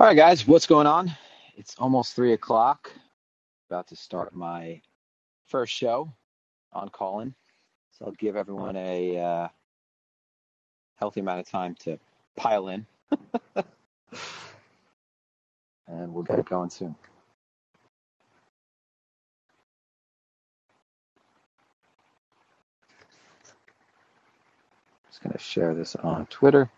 All right, guys, what's going on? It's almost three o'clock. About to start my first show on Callin. So I'll give everyone a uh, healthy amount of time to pile in, and we'll get going soon. Just going to share this on Twitter.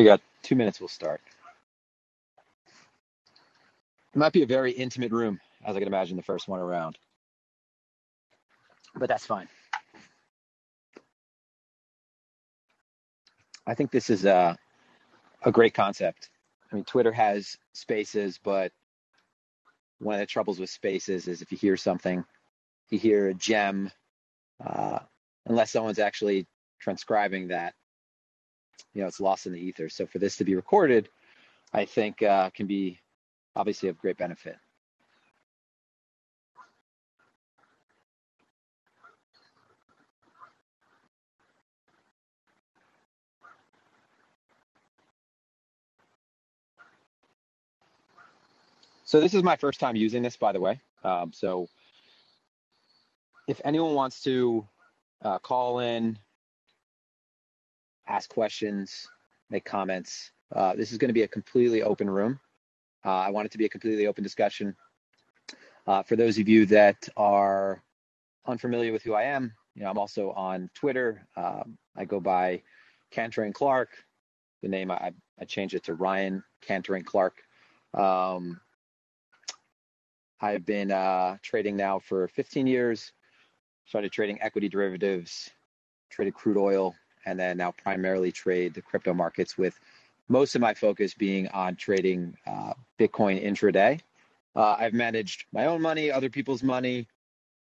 Figure got two minutes, we'll start. It might be a very intimate room, as I can imagine the first one around, but that's fine. I think this is a, a great concept. I mean, Twitter has spaces, but one of the troubles with spaces is if you hear something, you hear a gem, uh, unless someone's actually transcribing that, you know, it's lost in the ether. So for this to be recorded, I think uh, can be obviously of great benefit. So this is my first time using this, by the way. Um, so if anyone wants to uh, call in, ask questions, make comments, uh, this is going to be a completely open room. Uh, I want it to be a completely open discussion. Uh, for those of you that are unfamiliar with who I am, you know, I'm also on Twitter. Um, I go by Cantering Clark. The name I, I changed it to Ryan Cantering Clark. Um, I've been uh, trading now for 15 years. Started trading equity derivatives, traded crude oil, and then now primarily trade the crypto markets with most of my focus being on trading uh, Bitcoin intraday. Uh, I've managed my own money, other people's money,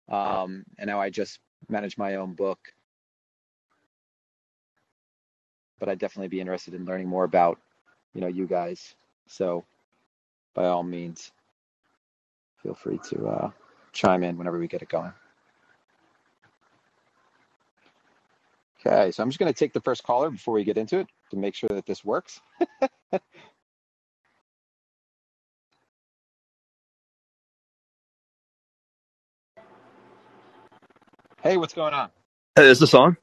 um, and now I just manage my own book. But I'd definitely be interested in learning more about, you know, you guys. So, by all means, feel free to uh, chime in whenever we get it going. Okay, so I'm just going to take the first caller before we get into it to make sure that this works. hey, what's going on? Hey, is this on?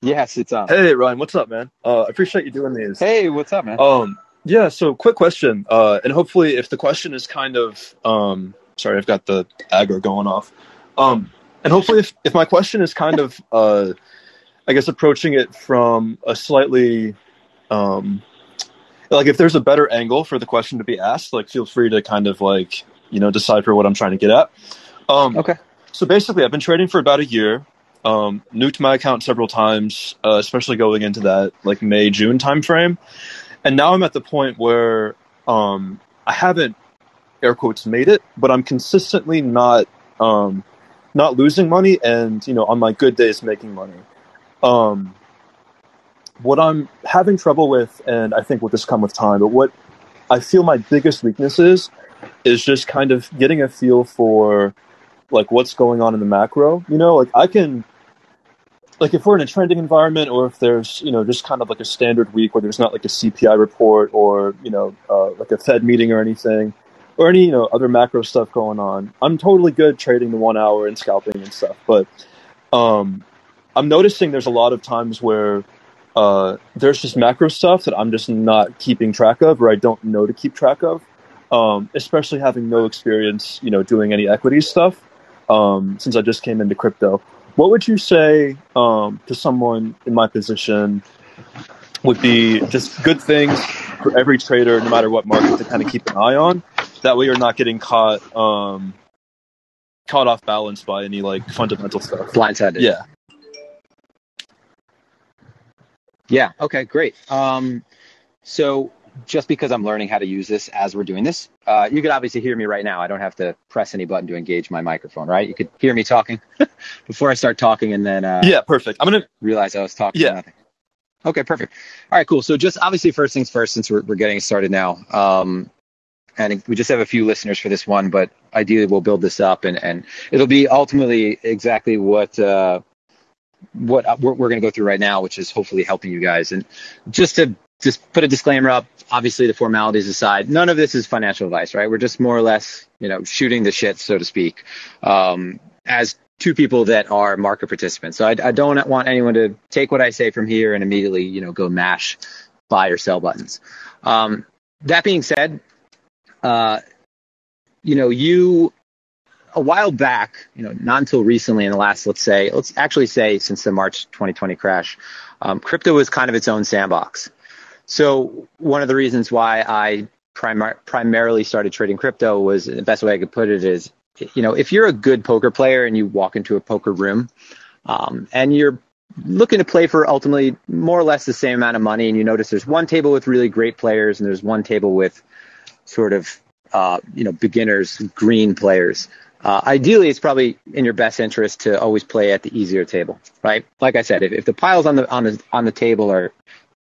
Yes, it's on. Hey, Ryan, what's up, man? Uh, I appreciate you doing these. Hey, what's up, man? Um, yeah. So, quick question, uh, and hopefully, if the question is kind of, um, sorry, I've got the aggro going off. Um, and hopefully, if, if my question is kind of, uh, I guess, approaching it from a slightly, um, like if there's a better angle for the question to be asked, like feel free to kind of like you know decipher what I'm trying to get at. Um, okay. So basically, I've been trading for about a year. Um, nuked my account several times, uh, especially going into that like May June timeframe, and now I'm at the point where um, I haven't air quotes made it, but I'm consistently not um, not losing money, and you know on my good days making money. Um, what I'm having trouble with, and I think will just come with time, but what I feel my biggest weakness is, is just kind of getting a feel for like what's going on in the macro. You know, like I can, like if we're in a trending environment, or if there's you know just kind of like a standard week where there's not like a CPI report or you know uh, like a Fed meeting or anything, or any you know other macro stuff going on. I'm totally good trading the one hour and scalping and stuff, but um, I'm noticing there's a lot of times where uh, there's just macro stuff that I'm just not keeping track of, or I don't know to keep track of. Um, especially having no experience, you know, doing any equity stuff um, since I just came into crypto. What would you say um, to someone in my position would be just good things for every trader, no matter what market, to kind of keep an eye on? That way, you're not getting caught um, caught off balance by any like fundamental stuff. Blindsided. Yeah. Yeah. Okay. Great. Um, so just because I'm learning how to use this as we're doing this, uh, you could obviously hear me right now. I don't have to press any button to engage my microphone, right? You could hear me talking before I start talking, and then uh, Yeah, perfect. I'm gonna realize I was talking. Yeah. nothing. Okay, perfect. All right, cool. So just obviously first things first, since we're, we're getting started now, um, and we just have a few listeners for this one, but ideally we'll build this up and, and it'll be ultimately exactly what, uh, what we're, going to go through right now, which is hopefully helping you guys. And just to just put a disclaimer up, obviously the formalities aside, none of this is financial advice, right? We're just more or less, you know, shooting the shit, so to speak, um, as two people that are market participants. So I, I don't want anyone to take what I say from here and immediately, you know, go mash buy or sell buttons. Um, that being said, uh, you know, you a while back, you know, not until recently in the last, let's say, let's actually say since the March 2020 crash, um, crypto was kind of its own sandbox. So one of the reasons why I primar- primarily started trading crypto was the best way I could put it is, you know, if you're a good poker player and you walk into a poker room, um, and you're looking to play for ultimately more or less the same amount of money, and you notice there's one table with really great players and there's one table with sort of uh, you know beginners, green players. Uh, ideally, it's probably in your best interest to always play at the easier table, right? Like I said, if, if the piles on the on the on the table are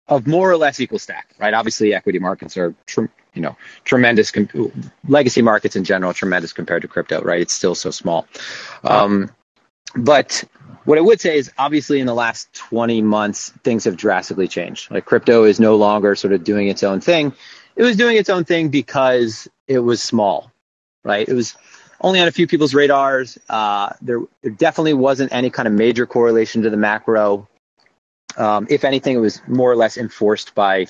of more or less equal stack, right? Obviously, equity markets are you know tremendous. Com- legacy markets in general, tremendous compared to crypto, right? It's still so small. Um, but what I would say is obviously in the last 20 months, things have drastically changed. Like crypto is no longer sort of doing its own thing. It was doing its own thing because it was small, right? It was only on a few people's radars. Uh, there, there definitely wasn't any kind of major correlation to the macro. Um, if anything, it was more or less enforced by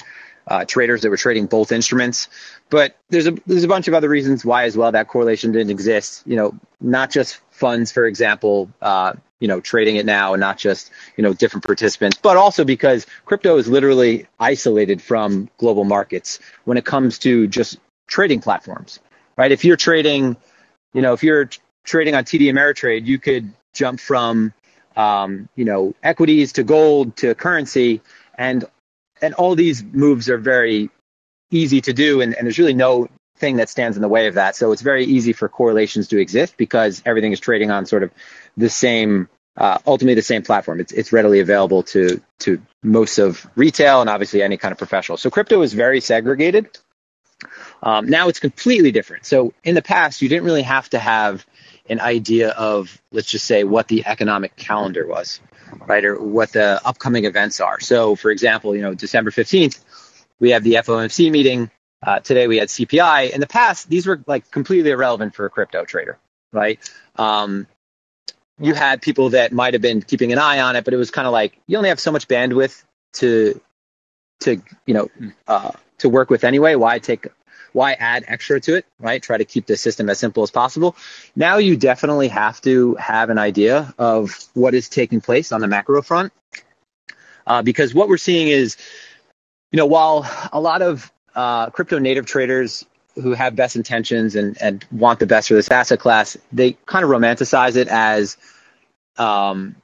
uh, traders that were trading both instruments. But there's a there's a bunch of other reasons why as well that correlation didn't exist. You know, not just funds, for example, uh, you know, trading it now and not just, you know, different participants, but also because crypto is literally isolated from global markets when it comes to just trading platforms, right? If you're trading, you know, if you're trading on TD Ameritrade, you could jump from, um, you know, equities to gold to currency and, and all these moves are very easy to do. And, and there's really no thing that stands in the way of that. So it's very easy for correlations to exist because everything is trading on sort of the same, uh, ultimately the same platform. It's, it's readily available to, to most of retail and obviously any kind of professional. So crypto is very segregated. Um, now it's completely different. So in the past, you didn't really have to have an idea of, let's just say, what the economic calendar was, right, or what the upcoming events are. So, for example, you know, December 15th, we have the FOMC meeting. Uh, today we had CPI. In the past, these were like completely irrelevant for a crypto trader, right? Um, you had people that might have been keeping an eye on it, but it was kind of like you only have so much bandwidth to to you know uh, to work with anyway. Why take why add extra to it, right? Try to keep the system as simple as possible. Now you definitely have to have an idea of what is taking place on the macro front, uh, because what we're seeing is, you know, while a lot of uh, crypto native traders who have best intentions and, and want the best for this asset class, they kind of romanticize it as um,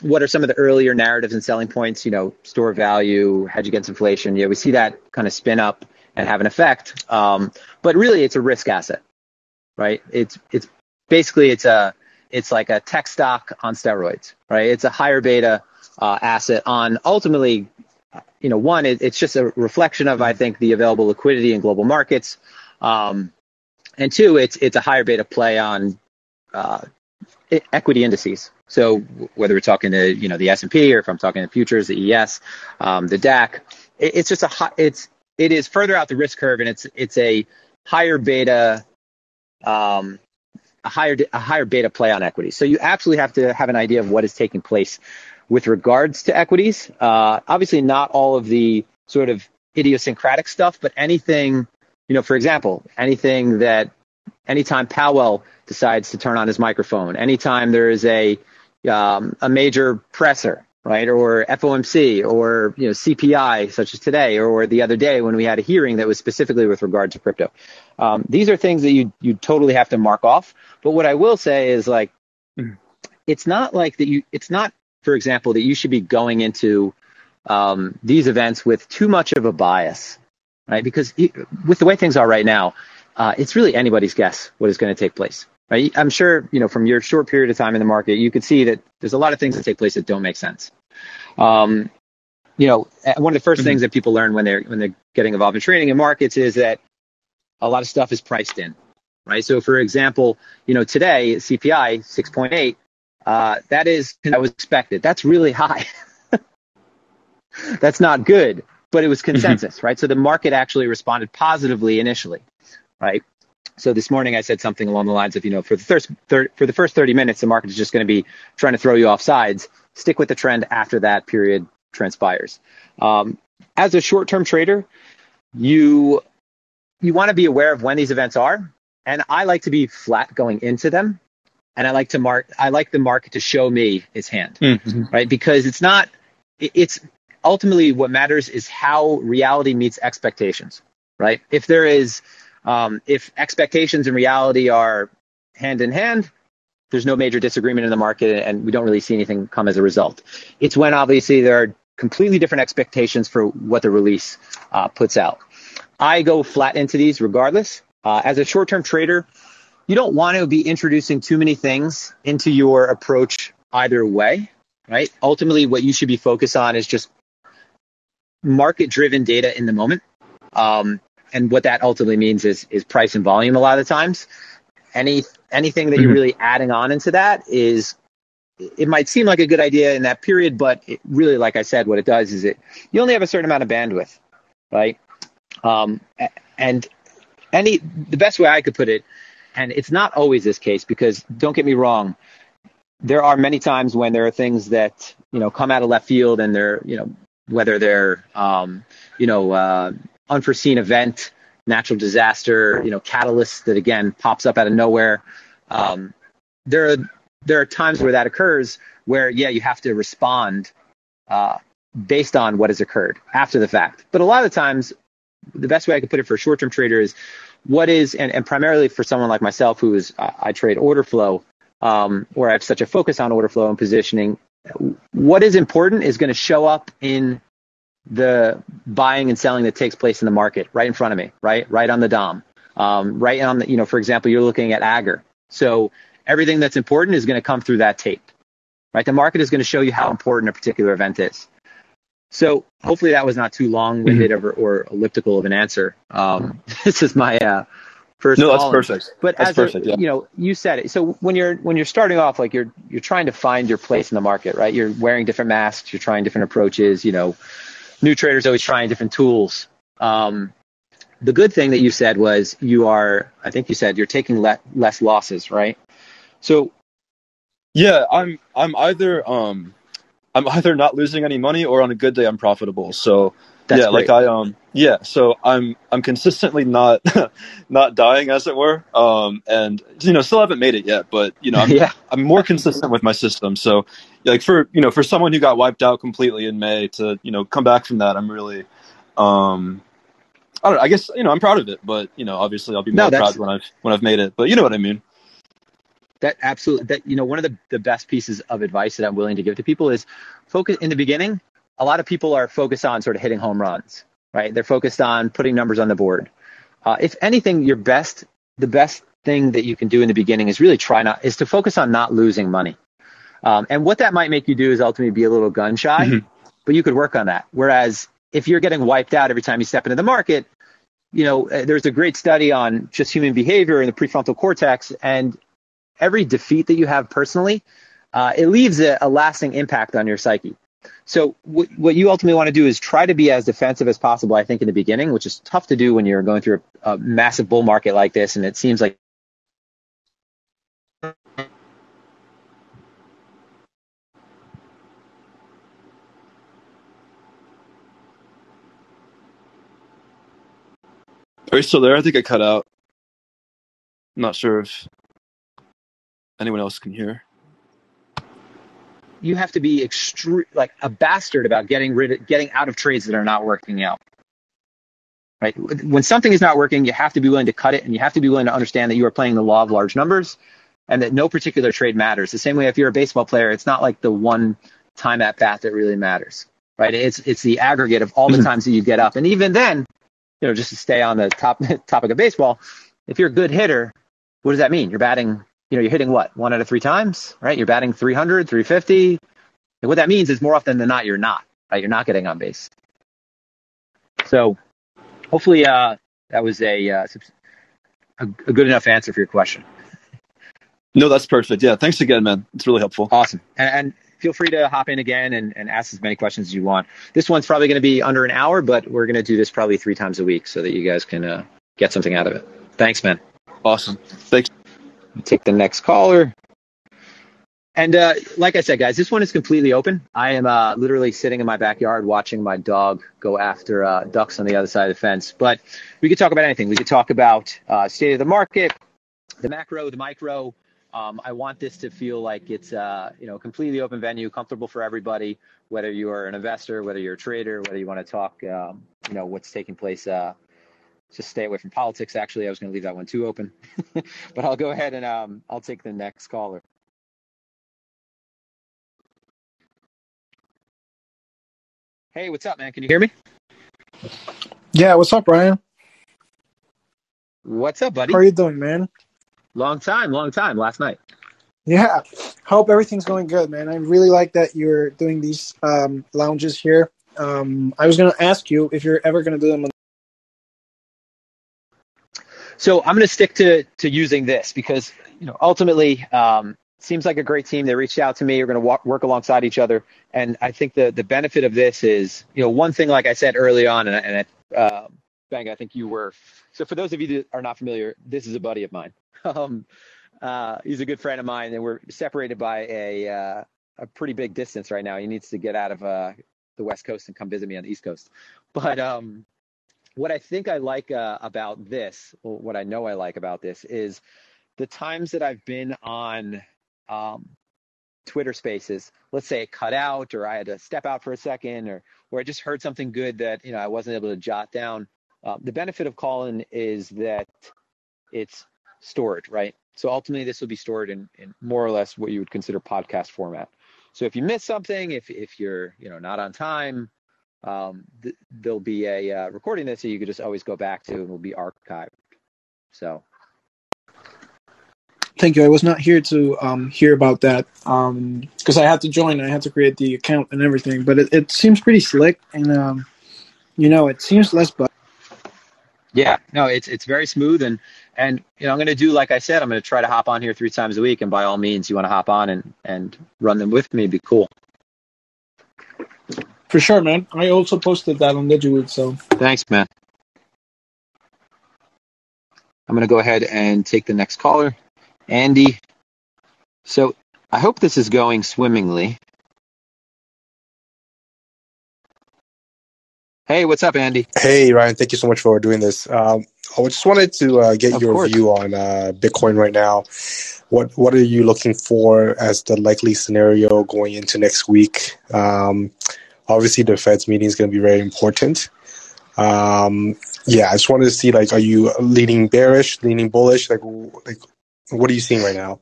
what are some of the earlier narratives and selling points? You know, store value, hedge against inflation. Yeah, we see that kind of spin up and have an effect. Um, but really, it's a risk asset, right? It's it's basically it's a it's like a tech stock on steroids, right? It's a higher beta uh, asset on ultimately, you know, one it, it's just a reflection of I think the available liquidity in global markets. Um, and two, it's it's a higher beta play on uh, equity indices. So whether we're talking to you know the S and P or if I'm talking to futures, the ES, um, the DAX, it, it's just a high, it's it is further out the risk curve and it's it's a higher beta, um, a higher a higher beta play on equities. So you absolutely have to have an idea of what is taking place with regards to equities. Uh, obviously, not all of the sort of idiosyncratic stuff, but anything you know, for example, anything that anytime Powell decides to turn on his microphone, anytime there is a um, a major presser, right, or FOMC or you know CPI, such as today or the other day when we had a hearing that was specifically with regard to crypto. Um, these are things that you you totally have to mark off. But what I will say is like, it's not like that you. It's not, for example, that you should be going into um, these events with too much of a bias right? Because with the way things are right now, uh, it's really anybody's guess what is going to take place. Right? I'm sure you know from your short period of time in the market, you could see that there's a lot of things that take place that don't make sense. Um, you know, one of the 1st Mhm. things that people learn when they're when they're getting involved in trading and markets is that a lot of stuff is priced in, right? So, for example, you know, today CPI 6.8, uh, that is that was expected. That's really high. That's not good, but it was consensus, right? So the market actually responded positively initially, right? So this morning I said something along the lines of, you know, for the first thir- for the first 30 minutes, the market is just going to be trying to throw you off sides. Stick with the trend after that period transpires. Um, as a short-term trader, you you want to be aware of when these events are, and I like to be flat going into them, and I like to mark I like the market to show me its hand Mhm. right? Because it's not, it's ultimately what matters is how reality meets expectations, right? If there is, um, if expectations and reality are hand in hand, there's no major disagreement in the market and we don't really see anything come as a result. It's when obviously there are completely different expectations for what the release uh, puts out. I go flat into these regardless. Uh, as a short term trader, you don't want to be introducing too many things into your approach either way right? Ultimately, what you should be focused on is just market driven data in the moment. Um, and what that ultimately means is, is price and volume a lot of times. Any, anything that you're Mhm. really adding on into that is, it might seem like a good idea in that period, but it really, like I said, what it does is it, you only have a certain amount of bandwidth, right? Um, and any, the best way I could put it, and it's not always this case because don't get me wrong, there are many times when there are things that you know come out of left field and they're you know whether they're um, you know uh, unforeseen event natural disaster you know catalyst that again pops up out of nowhere. Um, there are there are times where that occurs where yeah you have to respond uh, based on what has occurred after the fact. But a lot of the times the best way i could put it for a short-term trader is what is and, and primarily for someone like myself who is I, I trade order flow um, where I have such a focus on order flow and positioning, what is important is going to show up in the buying and selling that takes place in the market right in front of me, right? Right on the DOM. Um, right on the, you know, for example, you're looking at Aggr. So everything that's important is going to come through that tape, right? The market is going to show you how important a particular event is. So hopefully that was not too long-winded or, or elliptical of an answer. Um, this is my uh, first. No, that's perfect. But That's as perfect, a, yeah. you know, you said it. So when you're when you're starting off, like you're you're trying to find your place in the market, right? You're wearing different masks, you're trying different approaches. You know, new traders always trying different tools. Um, the good thing that you said was you are, I think you said you're taking le- less losses, right? So Yeah, I'm I'm either um I'm either not losing any money or on a good day I'm profitable. So that's yeah, great. like I um yeah, so I'm I'm consistently not not dying as it were. Um and you know, still haven't made it yet, but you know, I'm yeah, I'm more consistent with my system. So like for you know, for someone who got wiped out completely in May to, you know, come back from that, I'm really um I don't know, I guess you know, I'm proud of it, but you know, obviously I'll be No, more that's- proud when I've when I've made it. But you know what I mean. that absolutely that you know one of the, the best pieces of advice that i'm willing to give to people is focus in the beginning a lot of people are focused on sort of hitting home runs right they're focused on putting numbers on the board uh, if anything your best the best thing that you can do in the beginning is really try not is to focus on not losing money um, and what that might make you do is ultimately be a little gun shy Mhm. but you could work on that whereas if you're getting wiped out every time you step into the market you know uh, there's a great study on just human behavior in the prefrontal cortex and every defeat that you have personally, uh, it leaves a, a lasting impact on your psyche. So what, what you ultimately want to do is try to be as defensive as possible. I think in the beginning, which is tough to do when you're going through a, a massive bull market like this, and it seems like Are you still there? I think I cut out. I'm not sure if anyone else can hear. You have to be extre- like a bastard about getting rid of getting out of trades that are not working out. Right? When something is not working, you have to be willing to cut it, and you have to be willing to understand that you are playing the law of large numbers, and that no particular trade matters. The same way, if you're a baseball player, it's not like the one time at bat that really matters, right? It's it's the aggregate of all the Mhm. times that you get up, and even then, you know, just to stay on the top topic of baseball, if you're a good hitter, what does that mean? You're batting, you know, you're hitting what one out of three times, right? You're batting 300, 350. And what that means is more often than not, you're not. right? You're not getting on base. So hopefully uh, that was a, uh, a, a good enough answer for your question. No, that's perfect. Yeah, thanks again, man. It's really helpful. Awesome. And, and feel free to hop in again and, and ask as many questions as you want. This one's probably going to be under an hour, but we're going to do this probably three times a week so that you guys can uh, get something out of it. Thanks, man. Awesome. Thanks. Take the next caller. And uh, like I said, guys, this one is completely open. I am uh, literally sitting in my backyard watching my dog go after uh, ducks on the other side of the fence. But we could talk about anything. We could talk about uh, state of the market, the macro, the micro. Um, I want this to feel like it's uh, you know completely open venue, comfortable for everybody, whether you are an investor, whether you're a trader, whether you want to talk, um, you know, what's taking place. Uh, just stay away from politics. Actually, I was going to leave that one too open, but I'll go ahead and um, I'll take the next caller. Hey, what's up, man? Can you hear me? Yeah, what's up, Ryan? What's up, buddy? How are you doing, man? Long time, long time. Last night. Yeah, hope everything's going good, man. I really like that you're doing these um, lounges here. Um, I was going to ask you if you're ever going to do them. On- so I'm going to stick to to using this because you know ultimately um, seems like a great team. They reached out to me. We're going to work alongside each other, and I think the the benefit of this is, you know, one thing like I said early on, and, and uh, Bang, I think you were. So for those of you that are not familiar, this is a buddy of mine. Um, uh, he's a good friend of mine, and we're separated by a uh, a pretty big distance right now. He needs to get out of uh, the West Coast and come visit me on the East Coast. But um, what I think I like uh, about this, well, what I know I like about this, is the times that I've been on um, Twitter Spaces, let's say it cut out, or I had to step out for a second, or or I just heard something good that you know I wasn't able to jot down. Uh, the benefit of Callin is that it's stored, right? So ultimately, this will be stored in, in more or less what you would consider podcast format. So if you miss something, if if you're you know not on time, um, th- there'll be a uh, recording that so you could just always go back to and will be archived. So Thank you. I was not here to um, hear about that because um, I had to join. I had to create the account and everything. But it, it seems pretty slick, and um, you know, it seems less. But yeah, no, it's it's very smooth, and and you know, I'm going to do like I said. I'm going to try to hop on here three times a week, and by all means, you want to hop on and and run them with me, it'd be cool. For sure, man. I also posted that on Digiwood, so thanks, man. I'm going to go ahead and take the next caller. Andy, so I hope this is going swimmingly. Hey, what's up, Andy? Hey, Ryan. Thank you so much for doing this. Um, I just wanted to uh, get of your course. view on uh, Bitcoin right now. What What are you looking for as the likely scenario going into next week? Um, obviously, the Fed's meeting is going to be very important. Um, yeah, I just wanted to see like, are you leaning bearish, leaning bullish? Like, like what are you seeing right now?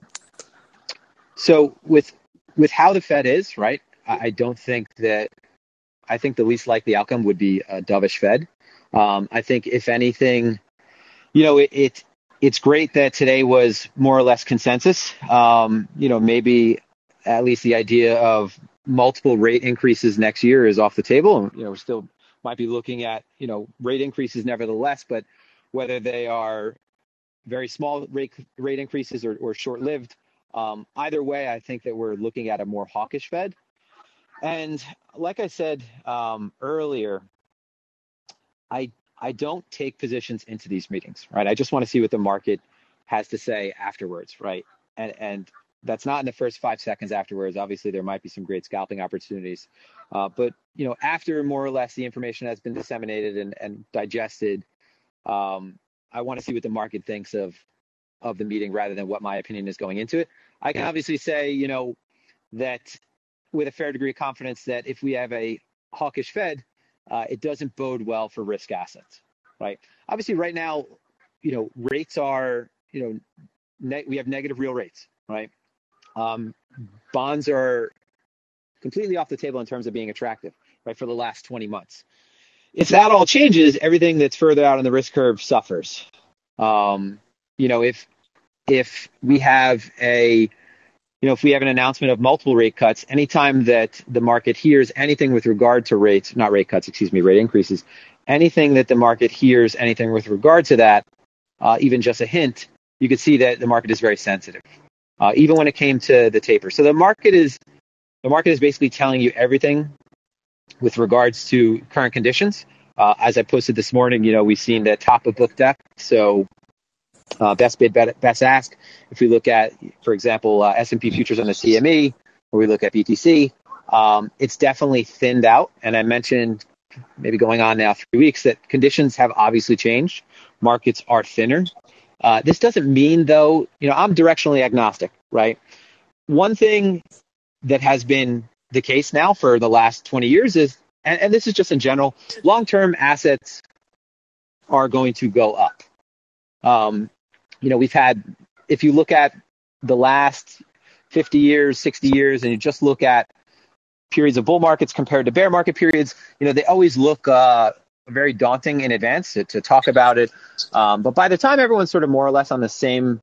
So with with how the Fed is, right? I, don't think that I think the least likely outcome would be a dovish Fed. Um, I think if anything, you know, it, it it's great that today was more or less consensus. Um, you know, maybe at least the idea of multiple rate increases next year is off the table. You know, we still might be looking at you know rate increases nevertheless, but whether they are very small rate rate increases or, or short lived. Um, either way, I think that we're looking at a more hawkish Fed. And like I said um, earlier, I I don't take positions into these meetings, right? I just want to see what the market has to say afterwards, right? And and that's not in the first five seconds afterwards. Obviously, there might be some great scalping opportunities, uh, but you know, after more or less the information has been disseminated and, and digested, um, I want to see what the market thinks of of the meeting rather than what my opinion is going into it. I can obviously say, you know, that with a fair degree of confidence that if we have a hawkish Fed, uh, it doesn't bode well for risk assets, right? Obviously, right now, you know, rates are, you know, ne- we have negative real rates, right? Um, bonds are completely off the table in terms of being attractive, right, for the last 20 months if that all changes, everything that's further out on the risk curve suffers. Um, you know, if if we have a you know, if we have an announcement of multiple rate cuts, anytime that the market hears anything with regard to rates, not rate cuts, excuse me, rate increases, anything that the market hears, anything with regard to that, uh, even just a hint, you could see that the market is very sensitive, uh, even when it came to the taper. So the market is the market is basically telling you everything with regards to current conditions. Uh, as I posted this morning, you know, we've seen the top of book depth. So uh, best bid, best ask. If we look at, for example, uh, S&P futures on the CME, or we look at BTC, um, it's definitely thinned out. And I mentioned maybe going on now three weeks that conditions have obviously changed. Markets are thinner. Uh, this doesn't mean, though, you know, I'm directionally agnostic, right? One thing that has been the case now for the last 20 years is, and, and this is just in general, long term assets are going to go up. Um, you know, we've had, if you look at the last 50 years, 60 years, and you just look at periods of bull markets compared to bear market periods, you know, they always look uh, very daunting in advance to, to talk about it. Um, but by the time everyone's sort of more or less on the same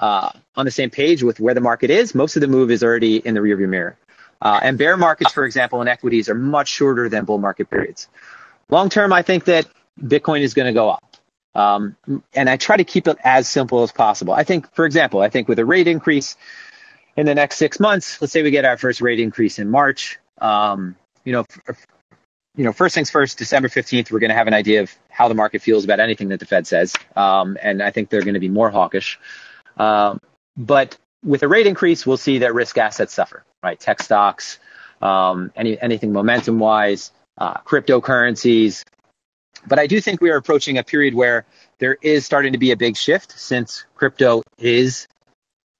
uh, on the same page with where the market is, most of the move is already in the rearview mirror. Uh, and bear markets, for example, in equities are much shorter than bull market periods. Long term, I think that Bitcoin is going to go up. Um, and I try to keep it as simple as possible. I think, for example, I think with a rate increase in the next six months, let's say we get our first rate increase in March, um, you know, you know, first things first, December 15th, we're going to have an idea of how the market feels about anything that the Fed says. Um, and I think they're going to be more hawkish. Um, but with a rate increase, we'll see that risk assets suffer, right? Tech stocks, um, any, anything momentum wise, uh, cryptocurrencies. But I do think we are approaching a period where there is starting to be a big shift since crypto is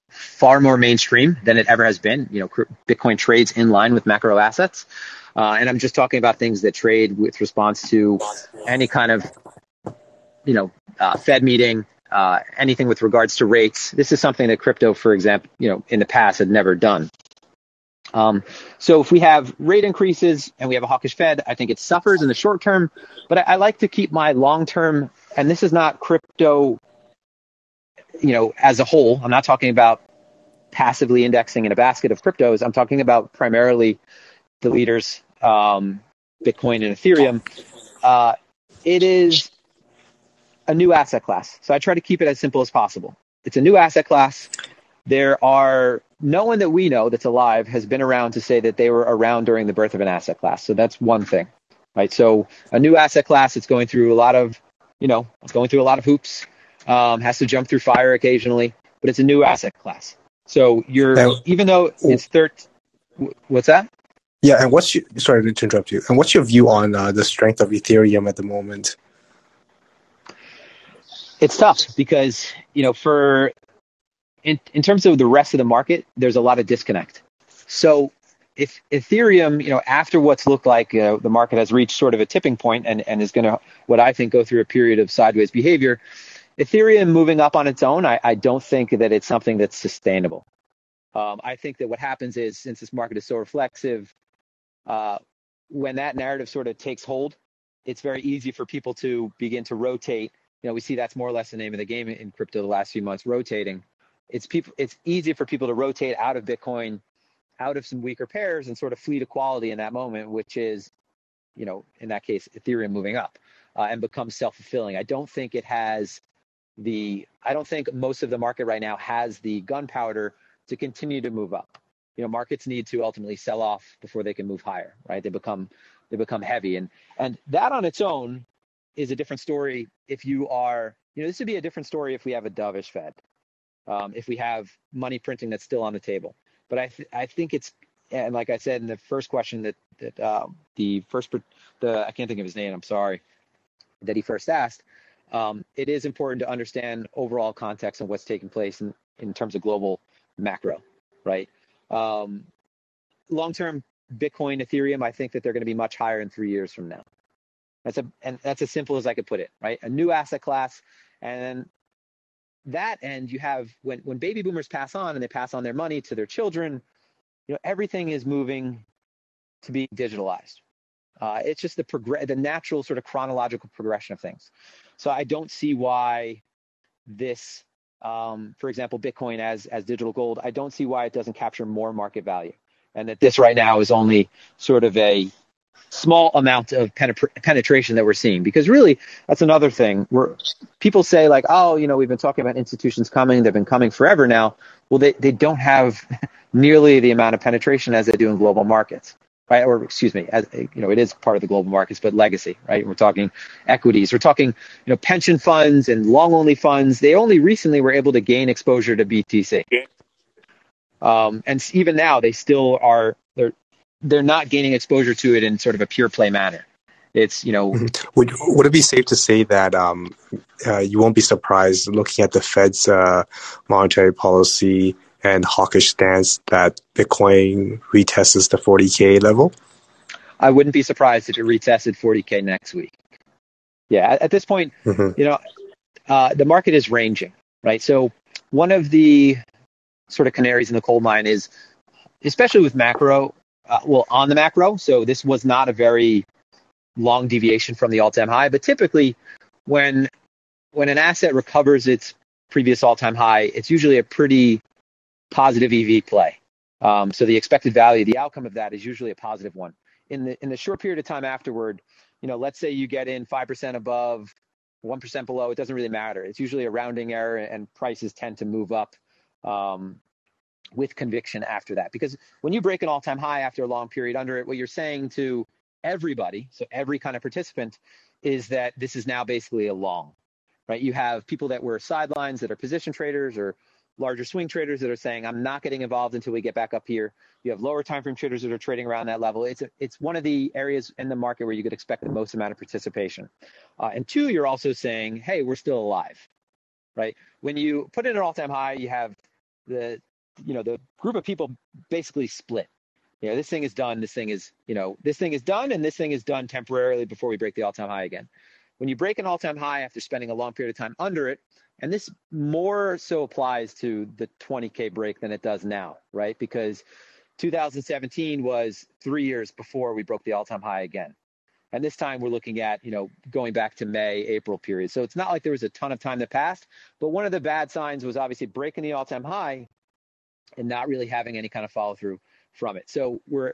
far more mainstream than it ever has been. You know, Bitcoin trades in line with macro assets. Uh, and I'm just talking about things that trade with response to any kind of, you know, uh, Fed meeting, uh, anything with regards to rates. This is something that crypto, for example, you know, in the past had never done. Um, so if we have rate increases and we have a hawkish Fed, I think it suffers in the short term. But I, I like to keep my long term, and this is not crypto, you know, as a whole. I'm not talking about passively indexing in a basket of cryptos. I'm talking about primarily the leaders, um, Bitcoin and Ethereum. Uh, it is a new asset class. So I try to keep it as simple as possible. It's a new asset class. There are no one that we know that's alive has been around to say that they were around during the birth of an asset class. So that's one thing, right? So a new asset class, it's going through a lot of, you know, it's going through a lot of hoops, um, has to jump through fire occasionally, but it's a new asset class. So you're, even though it's third, what's that? Yeah, and what's your sorry to interrupt you. And what's your view on uh, the strength of Ethereum at the moment? it's tough because you know for in in terms of the rest of the market, there's a lot of disconnect. So if Ethereum, you know, after what's looked like uh, the market has reached sort of a tipping point and, and is going to, what I think, go through a period of sideways behavior, Ethereum moving up on its own, I, I don't think that it's something that's sustainable. Um, I think that what happens is, since this market is so reflexive, uh, when that narrative sort of takes hold, it's very easy for people to begin to rotate you know, we see that's more or less the name of the game in crypto the last few months, rotating. It's people it's easy for people to rotate out of Bitcoin, out of some weaker pairs and sort of flee to quality in that moment, which is, you know, in that case, Ethereum moving up uh, and become self-fulfilling. I don't think it has the I don't think most of the market right now has the gunpowder to continue to move up. You know, markets need to ultimately sell off before they can move higher, right? They become they become heavy and and that on its own is a different story if you are, you know, this would be a different story if we have a dovish Fed, um, if we have money printing that's still on the table. But I, th- I think it's, and like I said in the first question that that um, the first, the I can't think of his name. I'm sorry, that he first asked. Um, it is important to understand overall context and what's taking place in, in terms of global macro, right? Um, long term, Bitcoin, Ethereum, I think that they're going to be much higher in three years from now. That's a and that's as simple as I could put it, right? A new asset class, and that end you have when when baby boomers pass on and they pass on their money to their children, you know everything is moving to be digitalized. Uh, it's just the progress, the natural sort of chronological progression of things. So I don't see why this um, for example, Bitcoin as as digital gold, I don't see why it doesn't capture more market value, and that this right now is only sort of a small amount of penetration that we're seeing. Because really, that's another thing. Where people say like, oh, you know, we've been talking about institutions coming; they've been coming forever now. Well, they they don't have nearly the amount of penetration as they do in global markets right? Or excuse me, as, you know, it is part of the global markets, but legacy, right? We're talking equities. We're talking, you know, pension funds and long only funds. They only recently were able to gain exposure to BTC. Um, and even now, they still are. They're they're not gaining exposure to it in sort of a pure play manner. It's you know. Mm-hmm. Would would it be safe to say that um, uh, you won't be surprised looking at the Fed's uh, monetary policy and hawkish stance that Bitcoin retests the 40k level? I wouldn't be surprised if it retested 40k next week. Yeah, at, this point, mm-hmm. you know, uh, the market is ranging, right? So one of the sort of canaries in the coal mine is, especially with macro, uh, well, on the macro. So this was not a very long deviation from the all-time high, but typically when when an asset recovers its previous all-time high, it's usually a pretty positive EV play. Um, so the expected value, the outcome of that is usually a positive one. In the in the short period of time afterward, you know, let's say you get in five percent above, one percent below, it doesn't really matter. It's usually a rounding error, and prices tend to move up um, with conviction after that. Because when you break an all-time high after a long period under it, what you're saying to everybody, so every kind of participant, is that this is now basically a long, right? You have people that were sidelines that are position traders or larger swing traders that are saying, I'm not getting involved until we get back up here. You have lower time frame traders that are trading around that level. It's a, it's one of the areas in the market where you could expect the most amount of participation. Uh, and two, you're also saying, hey, we're still alive, right? When you put in an all-time high, you have the you know the group of people basically split. You know, this thing is done. This thing is you know this thing is done, and this thing is done temporarily before we break the all-time high again. When you break an all-time high after spending a long period of time under it, and this more so applies to the 20K break than it does now, right? Because 2017 was three years before we broke the all time high again. And this time we're looking at, you know, going back to May, April period. So it's not like there was a ton of time that passed, but one of the bad signs was obviously breaking the all time high and not really having any kind of follow through from it. So we're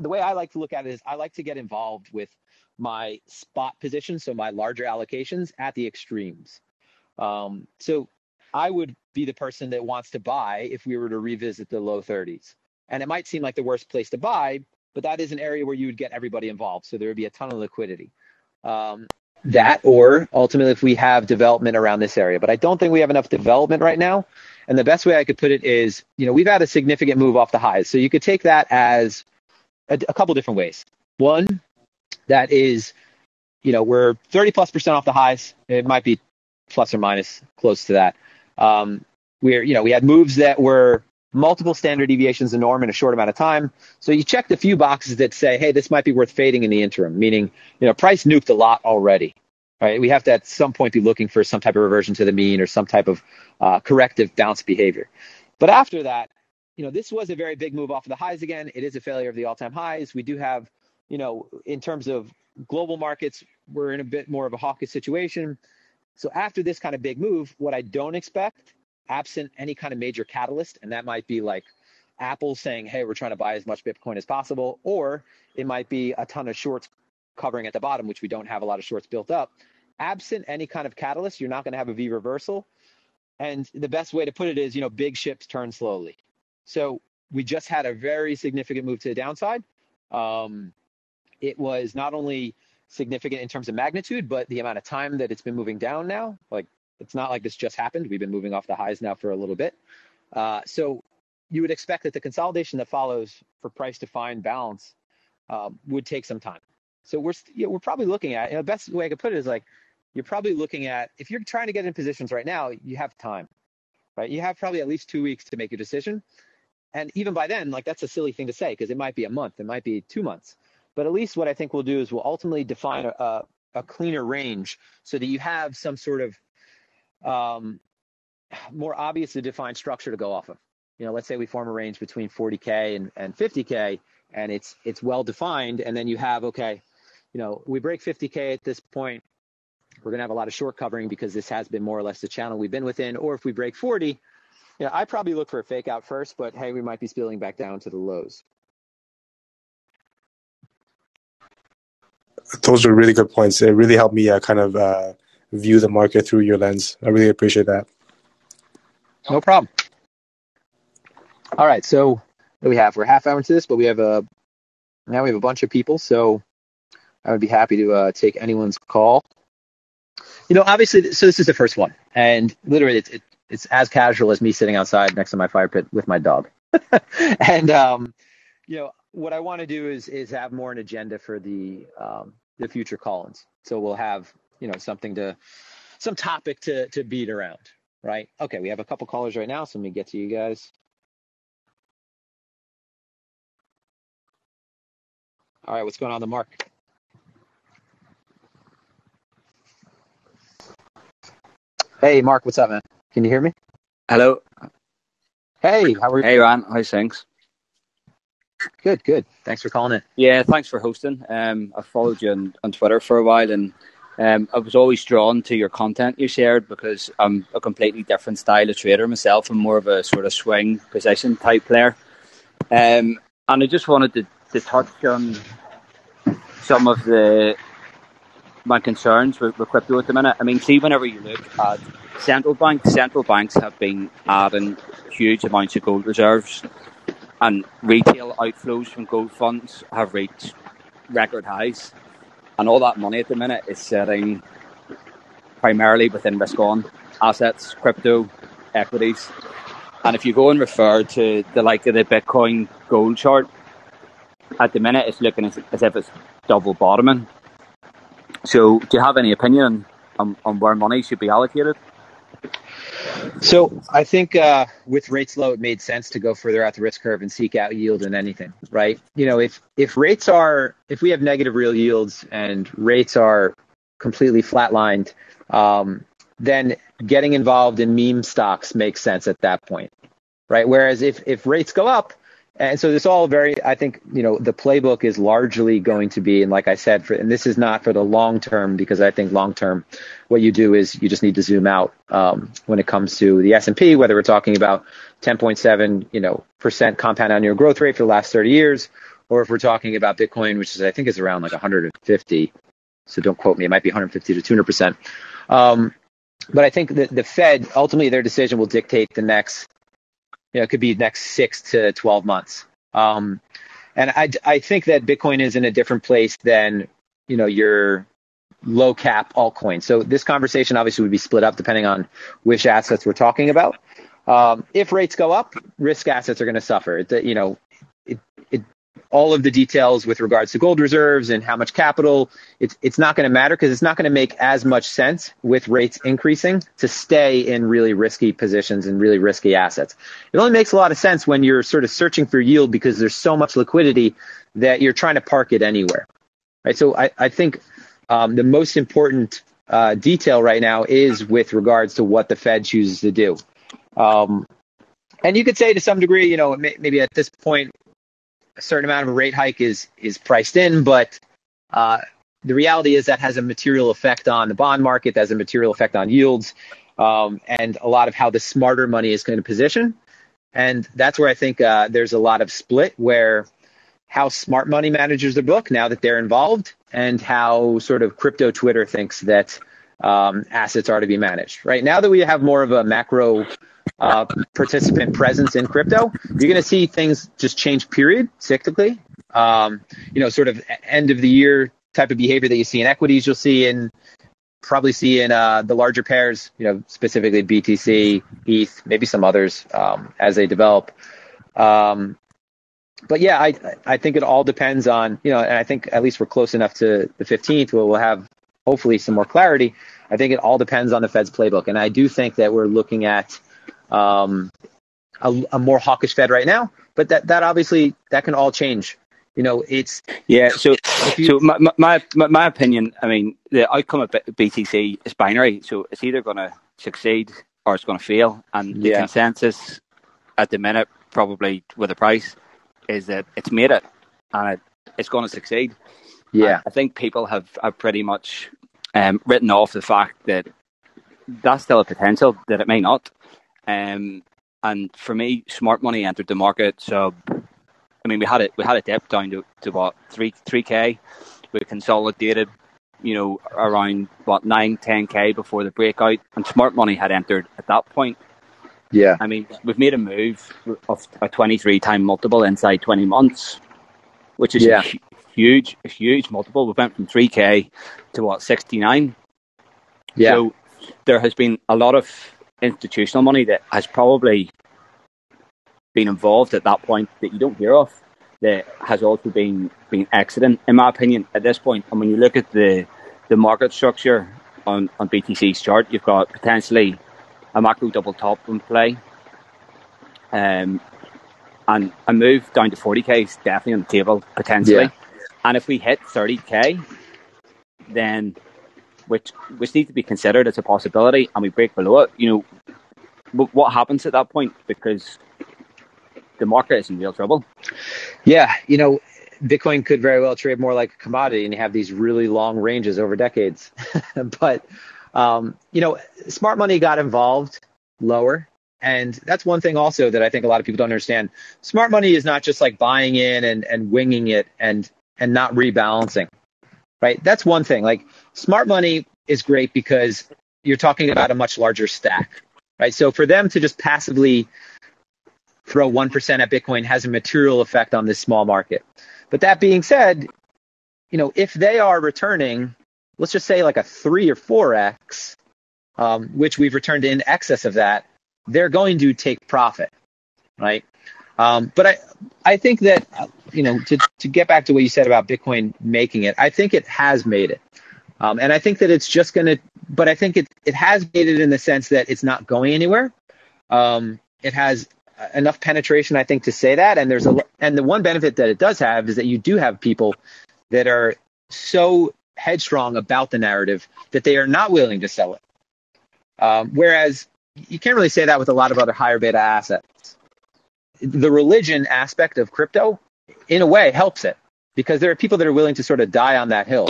the way I like to look at it is I like to get involved with my spot positions, so my larger allocations at the extremes. Um, so I would be the person that wants to buy if we were to revisit the low 30s. And it might seem like the worst place to buy, but that is an area where you would get everybody involved. So there would be a ton of liquidity. Um, that, or ultimately, if we have development around this area. But I don't think we have enough development right now. And the best way I could put it is, you know, we've had a significant move off the highs. So you could take that as a, a couple different ways. One, that is, you know, we're 30 plus percent off the highs. It might be plus or minus close to that. Um, we're, you know, we had moves that were multiple standard deviations of norm in a short amount of time. So you checked a few boxes that say, hey, this might be worth fading in the interim, meaning, you know, price nuked a lot already. Right? We have to at some point be looking for some type of reversion to the mean or some type of uh, corrective bounce behavior. But after that, you know, this was a very big move off of the highs again. It is a failure of the all-time highs. We do have, you know, in terms of global markets, we're in a bit more of a hawkish situation. So after this kind of big move, what I don't expect, absent any kind of major catalyst, and that might be like Apple saying, hey, we're trying to buy as much Bitcoin as possible, or it might be a ton of shorts covering at the bottom, which we don't have a lot of shorts built up. Absent any kind of catalyst, you're not going to have a V reversal. And the best way to put it is, you know, big ships turn slowly. So we just had a very significant move to the downside. Um, it was not only significant in terms of magnitude, but the amount of time that it's been moving down now, like it's not like this just happened. We've been moving off the highs now for a little bit. Uh, so you would expect that the consolidation that follows for price to find balance uh, would take some time. So we're you know, we're probably looking at you know, the best way I could put it is like you're probably looking at if you're trying to get in positions right now, you have time, right? You have probably at least two weeks to make a decision, and even by then, like that's a silly thing to say because it might be a month, it might be two months. But at least what I think we'll do is we'll ultimately define a, a cleaner range so that you have some sort of um, more obviously defined structure to go off of. You know, let's say we form a range between 40k and, and 50k, and it's it's well defined, and then you have okay, you know, we break 50k at this point. we're going to have a lot of short covering because this has been more or less the channel we've been within. Or if we break 40, you know, I probably look for a fake out first, but hey, we might be spilling back down to the lows. Those are really good points. It really helped me uh, kind of uh, view the market through your lens. I really appreciate that. No problem. All right, so we have we're half hour into this, but we have a now we have a bunch of people, so I would be happy to uh, take anyone's call. You know, obviously, so this is the first one, and literally, it's it, it's as casual as me sitting outside next to my fire pit with my dog. and um, you know, what I want to do is is have more an agenda for the um, the future call-ins. So we'll have you know something to some topic to to beat around, right? Okay, we have a couple callers right now, so let me get to you guys. All right, what's going on the mark? Hey, Mark, what's up, man? Can you hear me? Hello. Hey, how are you? Hey, Ryan. How's things? Good, good. Thanks for calling it. Yeah, thanks for hosting. Um, I followed you on, on Twitter for a while, and um, I was always drawn to your content you shared because I'm a completely different style of trader myself. I'm more of a sort of swing position type player. Um, and I just wanted to, to touch on some of the my concerns with, with crypto at the minute. I mean, see, whenever you look at central banks, central banks have been adding huge amounts of gold reserves, and retail outflows from gold funds have reached record highs. And all that money at the minute is sitting primarily within risk on assets, crypto, equities. And if you go and refer to the like of the Bitcoin gold chart, at the minute it's looking as, as if it's double bottoming. So, do you have any opinion on, on where money should be allocated? So, I think uh, with rates low, it made sense to go further out the risk curve and seek out yield in anything, right? You know, if if rates are if we have negative real yields and rates are completely flatlined, um, then getting involved in meme stocks makes sense at that point, right? Whereas if if rates go up, and so this all very, I think, you know, the playbook is largely going to be, and like I said, for, and this is not for the long term because I think long term, what you do is you just need to zoom out um, when it comes to the S and P, whether we're talking about 10.7, you know, percent compound annual growth rate for the last 30 years, or if we're talking about Bitcoin, which is I think is around like 150. So don't quote me; it might be 150 to 200 percent. Um, but I think that the Fed ultimately their decision will dictate the next you know, it could be next six to 12 months. Um, and I, I think that Bitcoin is in a different place than, you know, your low cap altcoin. So this conversation obviously would be split up depending on which assets we're talking about. Um, if rates go up, risk assets are going to suffer. It, you know, all of the details with regards to gold reserves and how much capital, it's, it's not going to matter because it's not going to make as much sense with rates increasing to stay in really risky positions and really risky assets. It only makes a lot of sense when you're sort of searching for yield because there's so much liquidity that you're trying to park it anywhere. Right. So I, I think um, the most important uh, detail right now is with regards to what the Fed chooses to do. Um, and you could say to some degree, you know, maybe at this point, a certain amount of a rate hike is is priced in, but uh, the reality is that has a material effect on the bond market, that has a material effect on yields, um, and a lot of how the smarter money is going to position. And that's where I think uh, there's a lot of split where how smart money manages their book now that they're involved, and how sort of crypto Twitter thinks that um, assets are to be managed. Right now that we have more of a macro uh, participant presence in crypto, you're going to see things just change. Period, cyclically. Um, you know, sort of end of the year type of behavior that you see in equities. You'll see in probably see in uh, the larger pairs. You know, specifically BTC, ETH, maybe some others um, as they develop. Um, but yeah, I I think it all depends on you know, and I think at least we're close enough to the 15th where we'll have hopefully some more clarity. I think it all depends on the Fed's playbook, and I do think that we're looking at um, a, a, more hawkish Fed right now. But that that obviously that can all change. You know, it's yeah. So you, so my, my my my opinion. I mean, the outcome of BTC is binary. So it's either going to succeed or it's going to fail. And the yeah. consensus at the minute, probably with the price, is that it's made it and it, it's going to succeed. Yeah, I think people have, have pretty much um, written off the fact that that's still a potential that it may not. Um, and for me, smart money entered the market. So, I mean, we had it. We had a dip down to, to what three three k. We consolidated, you know, around what nine ten k before the breakout, and smart money had entered at that point. Yeah, I mean, we've made a move of a twenty three time multiple inside twenty months, which is yeah. a huge, a huge multiple. We went from three k to what sixty nine. Yeah. So there has been a lot of institutional money that has probably been involved at that point that you don't hear of that has also been been exiting, in my opinion, at this point. And when you look at the the market structure on, on BTC's chart, you've got potentially a macro double top in play. Um, and a move down to 40k is definitely on the table, potentially. Yeah. And if we hit 30k, then which which needs to be considered as a possibility, and we break below it, you know, what happens at that point? Because the market is in real trouble. Yeah, you know, Bitcoin could very well trade more like a commodity, and you have these really long ranges over decades. but um, you know, smart money got involved lower. And that's one thing also that I think a lot of people don't understand. Smart money is not just like buying in and, and winging it and and not rebalancing right? That's one thing. Like smart money is great because you're talking about a much larger stack, right? So for them to just passively throw 1% at Bitcoin has a material effect on this small market. But that being said, you know, if they are returning, let's just say like a three or four X, um, which we've returned in excess of that, they're going to take profit, right? Um, but I, I think that you know to to get back to what you said about Bitcoin making it, I think it has made it, um, and I think that it's just going to. But I think it it has made it in the sense that it's not going anywhere. Um, it has enough penetration, I think, to say that. And there's a and the one benefit that it does have is that you do have people that are so headstrong about the narrative that they are not willing to sell it. Um, whereas you can't really say that with a lot of other higher beta assets the religion aspect of crypto, in a way, helps it because there are people that are willing to sort of die on that hill.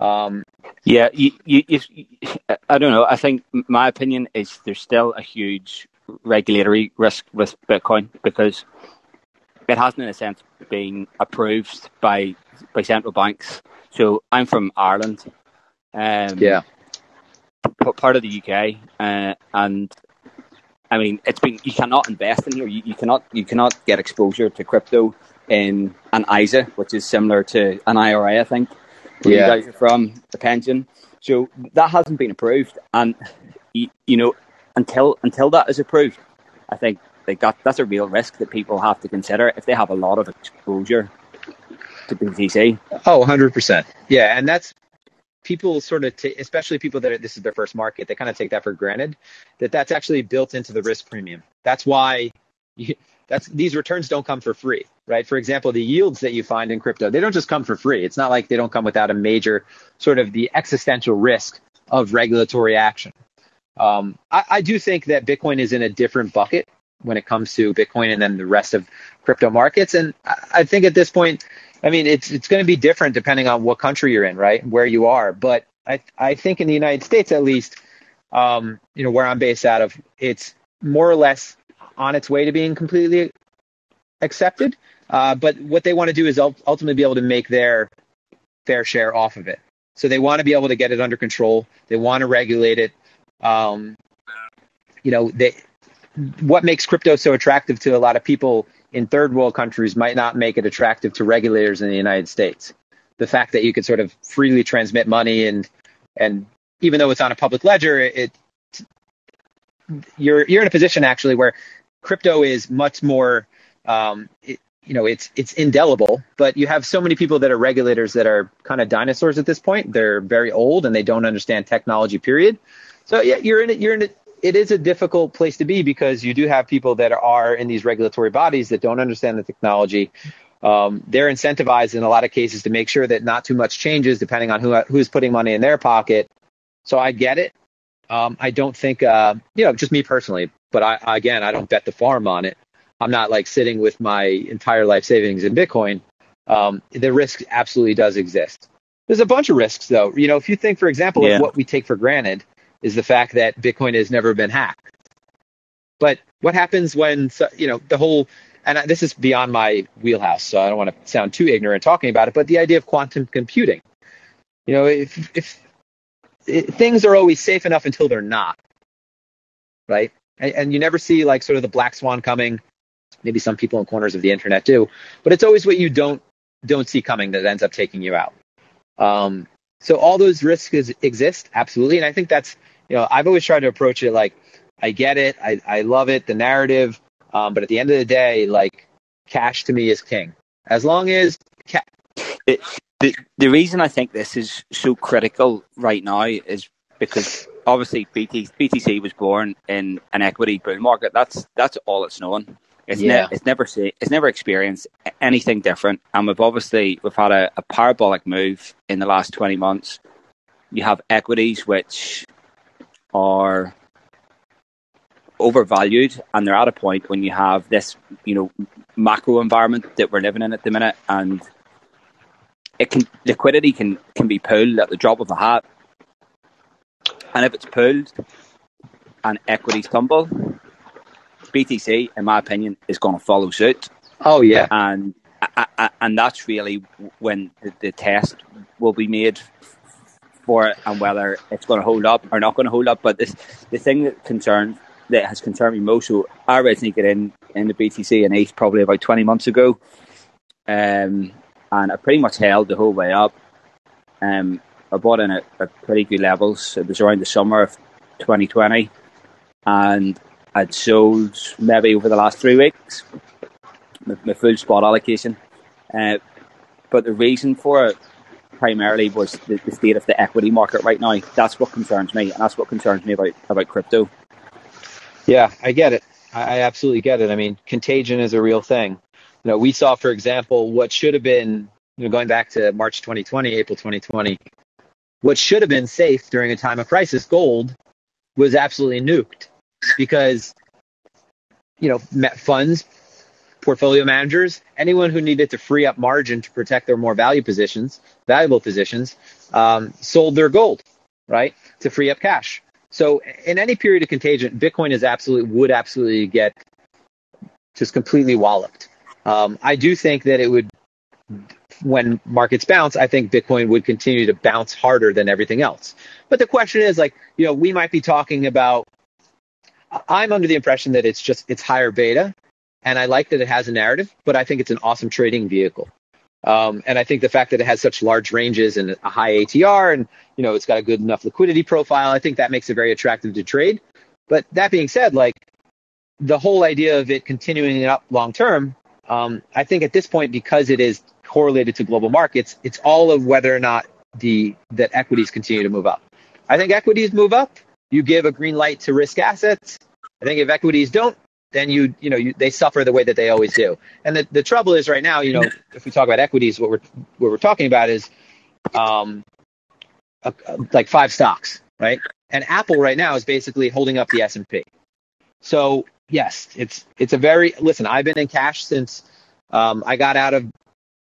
Um, yeah, you, you, you, I don't know. I think my opinion is there's still a huge regulatory risk with Bitcoin because it hasn't, in a sense, been approved by by central banks. So I'm from Ireland. Um, yeah. Part of the UK, uh, and I mean, it's been you cannot invest in here. You, you cannot you cannot get exposure to crypto in an ISA, which is similar to an IRA, I think. Where yeah. you guys are from the pension, so that hasn't been approved, and you, you know until until that is approved, I think like that that's a real risk that people have to consider if they have a lot of exposure to BTC. Oh, 100%. Yeah, and that's people sort of, t- especially people that are, this is their first market, they kind of take that for granted. That that's actually built into the risk premium. That's why that's these returns don't come for free, right? For example, the yields that you find in crypto, they don't just come for free. It's not like they don't come without a major sort of the existential risk of regulatory action. Um, I, I do think that Bitcoin is in a different bucket when it comes to Bitcoin and then the rest of crypto markets. And I think at this point, I mean, it's it's going to be different depending on what country you're in, right? Where you are. But I I think in the United States, at least, um, you know, where I'm based out of, it's more or less on its way to being completely accepted. Uh, but what they want to do is ultimately be able to make their fair share off of it. So they want to be able to get it under control. They want to regulate it. Um, you know, they, what makes crypto so attractive to a lot of people in third world countries might not make it attractive to regulators in the United States. The fact that you could sort of freely transmit money and and even though it's on a public ledger, it you're you're in a position actually where crypto is much more um, it, you know it's it's indelible but you have so many people that are regulators that are kind of dinosaurs at this point they're very old and they don't understand technology period so yeah you're in it you're in it it is a difficult place to be because you do have people that are in these regulatory bodies that don't understand the technology. Um, they're incentivized in a lot of cases to make sure that not too much changes depending on who who's putting money in their pocket. So I get it. Um, I don't think, uh, you know, just me personally, but I, again, I don't bet the farm on it. I'm not like sitting with my entire life savings in Bitcoin. Um, the risk absolutely does exist. there's a bunch of risks though. You know, if you think, for example, yeah. what we take for granted is the fact that Bitcoin has never been hacked. But what happens when you know the whole and this is beyond my wheelhouse, so I don't want to sound too ignorant talking about it. But the idea of quantum computing, you know, if if it, things are always safe enough until they're not, right? And, and you never see like sort of the black swan coming. Maybe some people in corners of the internet do, but it's always what you don't don't see coming that ends up taking you out. Um, so all those risks exist, absolutely, and I think that's you know I've always tried to approach it like I get it, I I love it, the narrative, um, but at the end of the day, like cash to me is king. As long as ca- it, the the reason I think this is so critical right now is because obviously BT, BTC was born in an equity bull market. That's that's all it's known. It's, yeah. ne- it's never see, it's never experienced anything different. And we've obviously we've had a, a parabolic move in the last twenty months. You have equities which are overvalued and they're at a point when you have this you know macro environment that we're living in at the minute and it can liquidity can can be pulled at the drop of a hat and if it's pulled and equities tumble BTC in my opinion is going to follow suit oh yeah and and that's really when the, the test will be made for it and whether it's going to hold up or not going to hold up. But this, the thing that concerns that has concerned me most. So I originally got in in the BTC and eight probably about twenty months ago, um, and I pretty much held the whole way up. Um, I bought in at, at pretty good levels. It was around the summer of 2020, and I'd sold maybe over the last three weeks my, my full spot allocation. Uh, but the reason for it primarily was the, the, state of the equity market right now. That's what concerns me, and that's what concerns me about, about crypto. Yeah, I get it. I absolutely get it. I mean, contagion is a real thing. You know, we saw, for example, what should have been, you know, going back to March 2020, April 2020, what should have been safe during a time of crisis, gold, was absolutely nuked because, you know, funds, portfolio managers, anyone who needed to free up margin to protect their more value positions, valuable positions, um, sold their gold, right, to free up cash. So in any period of contagion, Bitcoin is absolutely would absolutely get just completely walloped. Um, I do think that it would, when markets bounce, I think Bitcoin would continue to bounce harder than everything else. But the question is, like, you know, we might be talking about. I'm under the impression that it's just it's higher beta, and I like that it has a narrative, but I think it's an awesome trading vehicle. Um, and I think the fact that it has such large ranges and a high ATR and, you know, it's got a good enough liquidity profile, I think that makes it very attractive to trade. But that being said, like the whole idea of it continuing up long term, um, I think at this point, because it is correlated to global markets, it's all of whether or not the that equities continue to move up. I think equities move up. You give a green light to risk assets. I think if equities don't, then you you know you, they suffer the way that they always do. And the, the trouble is right now, you know, if we talk about equities, what we're what we're talking about is um, a, a, like five stocks, right? And Apple right now is basically holding up the S and P. So yes, it's it's a very listen. I've been in cash since um, I got out of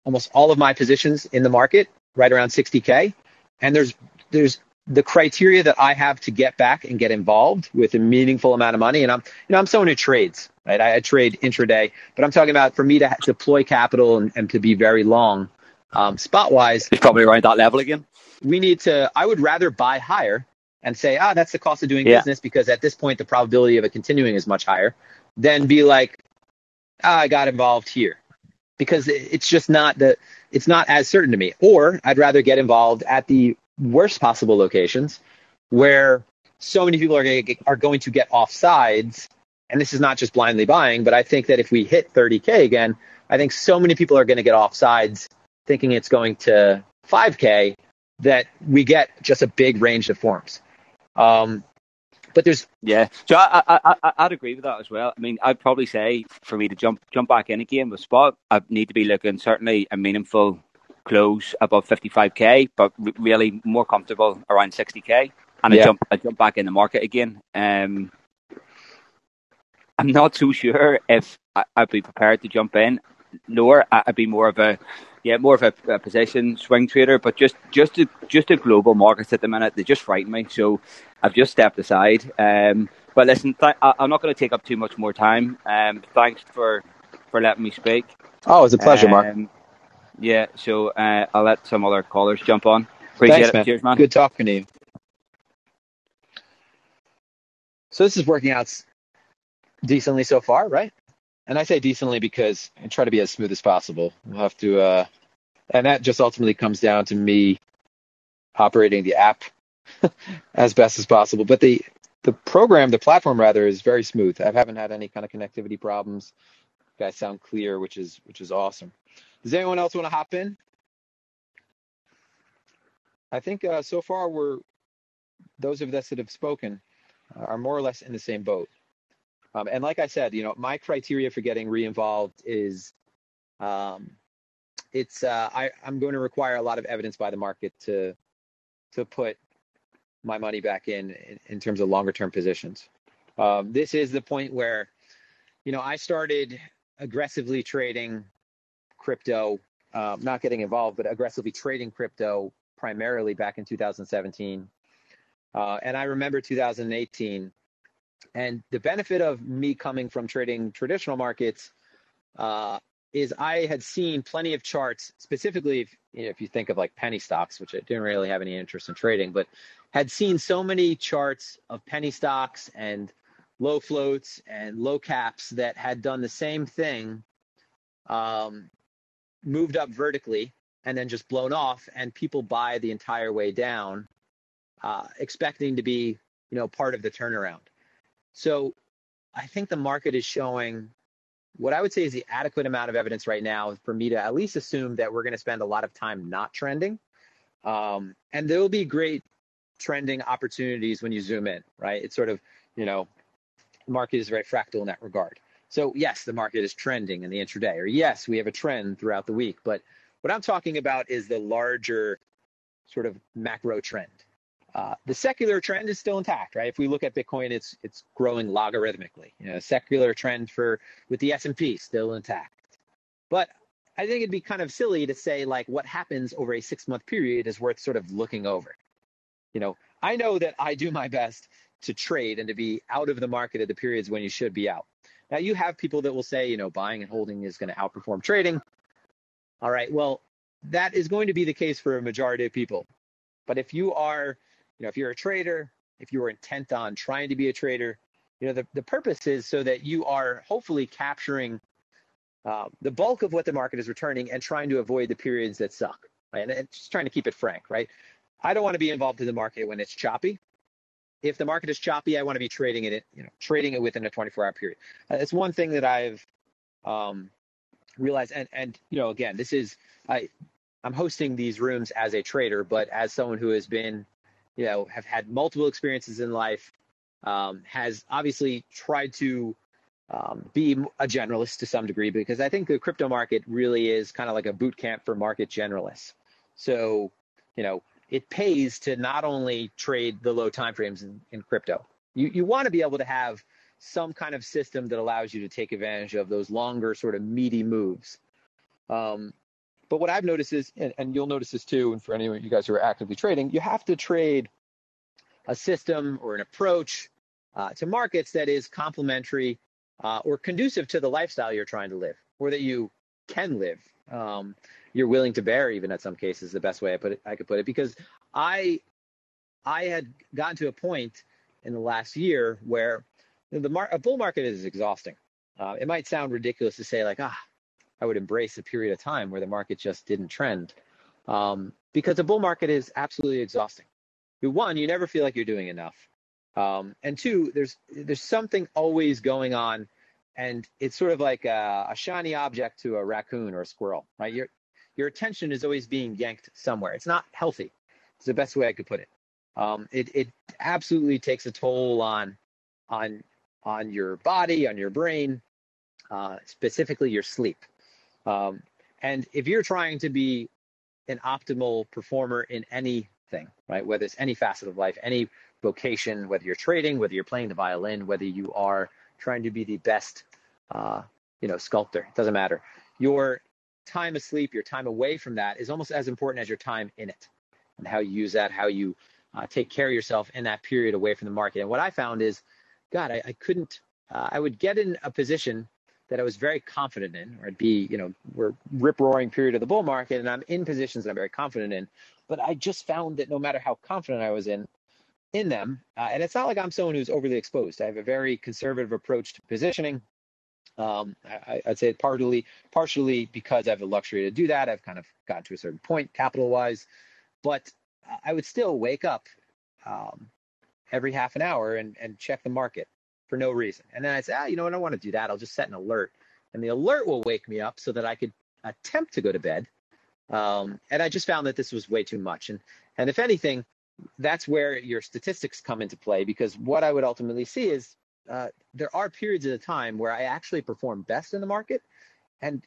almost all of my positions in the market, right around 60k. And there's there's the criteria that I have to get back and get involved with a meaningful amount of money, and I'm, you know, I'm someone who trades, right? I, I trade intraday, but I'm talking about for me to deploy capital and, and to be very long, um, spot wise. It's probably around that level again. We need to. I would rather buy higher and say, ah, that's the cost of doing yeah. business because at this point the probability of it continuing is much higher. Than be like, ah, I got involved here because it's just not the. It's not as certain to me. Or I'd rather get involved at the worst possible locations where so many people are going to get, are going to get off sides. And this is not just blindly buying, but I think that if we hit 30K again, I think so many people are going to get off sides thinking it's going to 5K that we get just a big range of forms. Um, but there's yeah, so I, I, I would agree with that as well. I mean, I'd probably say for me to jump jump back in again with spot, I need to be looking certainly a meaningful close above 55k, but really more comfortable around 60k. And yeah. I jump, I jump back in the market again. Um, I'm not too sure if I, would be prepared to jump in lower. I'd be more of a yeah, more of a, a, position swing trader, but just just the just the global markets at the minute they just frighten me. So I've just stepped aside. Um, but listen, th- I, am not going to take up too much more time. Um, thanks for for letting me speak. Oh, it's a pleasure, um, Mark. Yeah, so uh, I'll let some other callers jump on. Appreciate Thanks, it. Man. Cheers, man. Good talking to you. So this is working out decently so far, right? And I say decently because I try to be as smooth as possible. We'll have to, uh, and that just ultimately comes down to me operating the app as best as possible. But the the program, the platform rather, is very smooth. I haven't had any kind of connectivity problems. You guys sound clear, which is which is awesome. Does anyone else want to hop in? I think uh, so far we're those of us that have spoken are more or less in the same boat. Um, and like I said, you know, my criteria for getting re-involved is um, it's uh, I, I'm going to require a lot of evidence by the market to to put my money back in in, in terms of longer term positions. Um, this is the point where, you know, I started aggressively trading crypto, um, not getting involved, but aggressively trading crypto primarily back in 2017. Uh, and I remember 2018. And the benefit of me coming from trading traditional markets uh, is I had seen plenty of charts, specifically if you, know, if you think of like penny stocks, which I didn't really have any interest in trading, but had seen so many charts of penny stocks and low floats and low caps that had done the same thing, um, moved up vertically and then just blown off, and people buy the entire way down, uh, expecting to be you know part of the turnaround. So I think the market is showing what I would say is the adequate amount of evidence right now for me to at least assume that we're going to spend a lot of time not trending. Um, and there will be great trending opportunities when you zoom in, right? It's sort of, you know, the market is very fractal in that regard. So yes, the market is trending in the intraday, or yes, we have a trend throughout the week. But what I'm talking about is the larger sort of macro trend. Uh, the secular trend is still intact, right? If we look at Bitcoin, it's it's growing logarithmically. You know, secular trend for with the S and P still intact. But I think it'd be kind of silly to say like what happens over a six month period is worth sort of looking over. You know, I know that I do my best to trade and to be out of the market at the periods when you should be out. Now you have people that will say, you know, buying and holding is going to outperform trading. All right, well, that is going to be the case for a majority of people. But if you are, you know, if you're a trader, if you are intent on trying to be a trader, you know, the, the purpose is so that you are hopefully capturing uh, the bulk of what the market is returning and trying to avoid the periods that suck, right? And just trying to keep it frank, right? I don't want to be involved in the market when it's choppy. If the market is choppy, I want to be trading it, you know, trading it within a 24-hour period. Uh, it's one thing that I've um, realized, and and you know, again, this is I I'm hosting these rooms as a trader, but as someone who has been, you know, have had multiple experiences in life, um, has obviously tried to um, be a generalist to some degree because I think the crypto market really is kind of like a boot camp for market generalists. So, you know, it pays to not only trade the low timeframes in, in crypto. You you want to be able to have some kind of system that allows you to take advantage of those longer sort of meaty moves. Um, but what I've noticed is, and, and you'll notice this too, and for any of you guys who are actively trading, you have to trade a system or an approach uh, to markets that is complementary uh, or conducive to the lifestyle you're trying to live, or that you can live. Um, you're willing to bear even at some cases the best way I put it I could put it because I I had gotten to a point in the last year where the mar- a bull market is exhausting. Uh, it might sound ridiculous to say like ah I would embrace a period of time where the market just didn't trend um, because a bull market is absolutely exhausting. One, you never feel like you're doing enough, um, and two, there's there's something always going on, and it's sort of like a, a shiny object to a raccoon or a squirrel, right? Your your attention is always being yanked somewhere. It's not healthy. It's the best way I could put it. Um, it it absolutely takes a toll on on on your body, on your brain, uh, specifically your sleep. Um, and if you're trying to be an optimal performer in anything, right, whether it's any facet of life, any vocation, whether you're trading, whether you're playing the violin, whether you are trying to be the best, uh, you know, sculptor, it doesn't matter. Your time asleep, your time away from that is almost as important as your time in it and how you use that, how you uh, take care of yourself in that period away from the market. And what I found is, God, I, I couldn't, uh, I would get in a position that I was very confident in, or I'd be, you know, we're rip roaring period of the bull market and I'm in positions that I'm very confident in. But I just found that no matter how confident I was in, in them, uh, and it's not like I'm someone who's overly exposed. I have a very conservative approach to positioning. Um, I, would say partially, partially because I have the luxury to do that. I've kind of gotten to a certain point capital wise, but I would still wake up um, every half an hour and, and check the market for no reason. And then I say, ah, you know what? I want to do that. I'll just set an alert, and the alert will wake me up so that I could attempt to go to bed. Um, and I just found that this was way too much. And and if anything, that's where your statistics come into play because what I would ultimately see is uh, there are periods of the time where I actually perform best in the market. And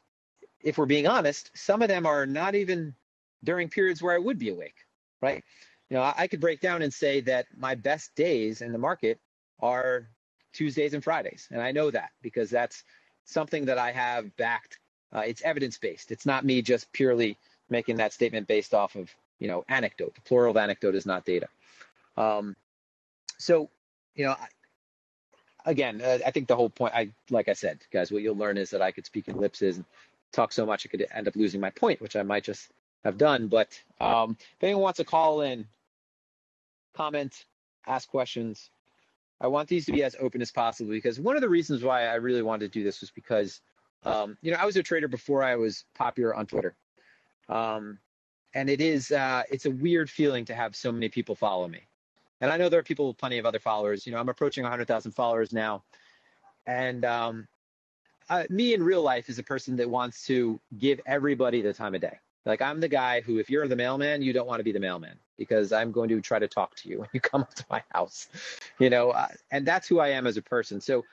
if we're being honest, some of them are not even during periods where I would be awake, right? You know, I could break down and say that my best days in the market are Tuesdays and Fridays. And I know that because that's something that I have backed. Uh, it's evidence based. It's not me just purely making that statement based off of, you know, anecdote. The plural of anecdote is not data. Um, so, you know, again, uh, I think the whole point, I like I said, guys, what you'll learn is that I could speak in ellipses and talk so much I could end up losing my point, which I might just have done. But um, if anyone wants to call in, comment, ask questions, I want these to be as open as possible because one of the reasons why I really wanted to do this was because, um, you know, I was a trader before I was popular on Twitter. Um, and it is, uh, it's a weird feeling to have so many people follow me. And I know there are people with plenty of other followers. You know, I'm approaching 100,000 followers now. And um, uh, me in real life is a person that wants to give everybody the time of day. Like I'm the guy who, if you're the mailman, you don't want to be the mailman because I'm going to try to talk to you when you come up to my house, you know, uh, and that's who I am as a person. So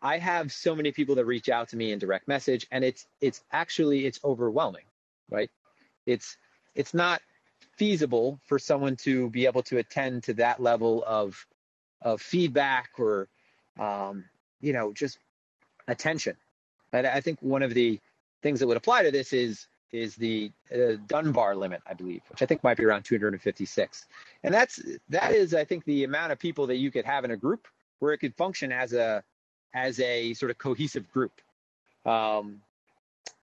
I have so many people that reach out to me in direct message, and it's it's actually it's overwhelming, right? It's it's not feasible for someone to be able to attend to that level of of feedback or um, you know just attention. And I think one of the things that would apply to this is is the uh, Dunbar limit, I believe, which I think might be around 256. And that's that is, I think, the amount of people that you could have in a group where it could function as a as a sort of cohesive group. Um,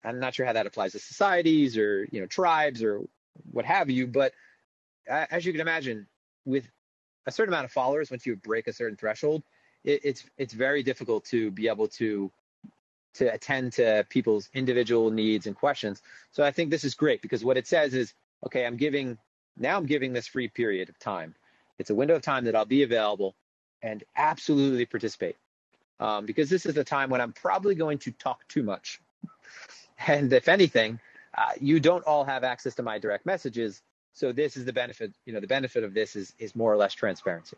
I'm not sure how that applies to societies or you know tribes or what have you, but as you can imagine, with a certain amount of followers, once you break a certain threshold, it, it's it's very difficult to be able to to attend to people's individual needs and questions. So I think this is great because what it says is, okay, I'm giving now I'm giving this free period of time. It's a window of time that I'll be available and absolutely participate. Um, because this is the time when I'm probably going to talk too much. And if anything, uh, you don't all have access to my direct messages. So this is the benefit, you know, the benefit of this is, is more or less transparency.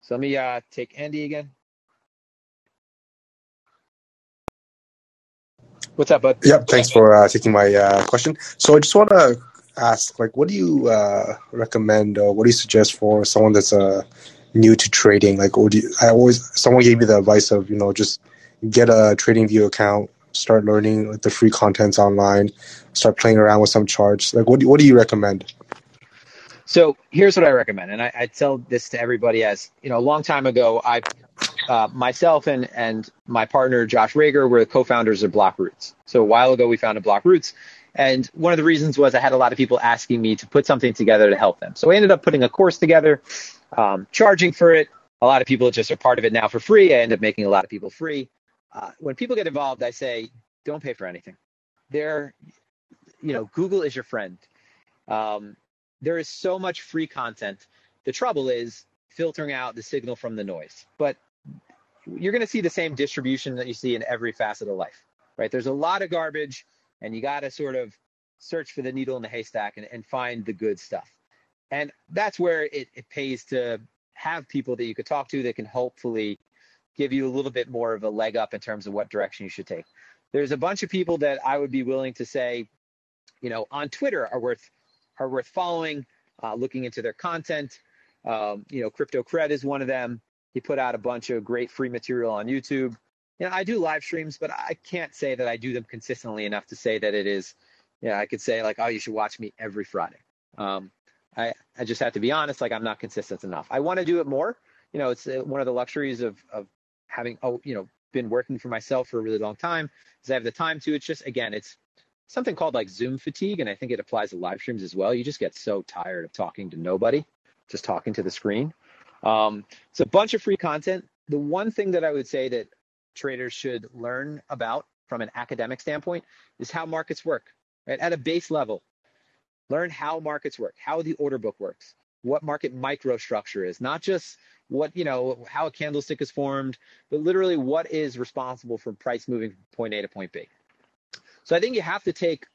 So let me uh, take Andy again. What's up, bud? Yep. Thanks for uh, taking my uh, question. So I just want to ask, like, what do you uh, recommend or what do you suggest for someone that's uh, new to trading? Like, would you, I always someone gave me the advice of you know just get a TradingView account, start learning like, the free contents online, start playing around with some charts. Like, what do, what do you recommend? So here's what I recommend, and I, I tell this to everybody as you know, a long time ago, I uh, myself and and my partner Josh Rager were the co-founders of Blockroots. So a while ago, we founded Blockroots, and one of the reasons was I had a lot of people asking me to put something together to help them. So I ended up putting a course together, um, charging for it. A lot of people just are part of it now for free. I end up making a lot of people free. Uh, when people get involved, I say, don't pay for anything. There, you know, Google is your friend. Um, there is so much free content. The trouble is filtering out the signal from the noise. But you're going to see the same distribution that you see in every facet of life, right? There's a lot of garbage, and you got to sort of search for the needle in the haystack and, and find the good stuff. And that's where it, it pays to have people that you could talk to that can hopefully give you a little bit more of a leg up in terms of what direction you should take. There's a bunch of people that I would be willing to say, you know, on Twitter are worth are worth following, uh, looking into their content. Um, you know, Crypto Cred is one of them. He put out a bunch of great free material on YouTube. you know, I do live streams, but I can't say that I do them consistently enough to say that it is, yeah, I could say like, oh, you should watch me every Friday. Um, I, I just have to be honest, like I'm not consistent enough. I want to do it more. You know, it's uh, one of the luxuries of, of having, oh, you know, been working for myself for a really long time is I have the time to. It's just, again, it's something called like Zoom fatigue. And I think it applies to live streams as well. You just get so tired of talking to nobody, just talking to the screen. Um, it's a bunch of free content. The one thing that I would say that traders should learn about from an academic standpoint is how markets work, right? At a base level, learn how markets work, how the order book works, what market microstructure is, not just what, you know, how a candlestick is formed, but literally what is responsible for price moving from point A to point B. So I think you have to take,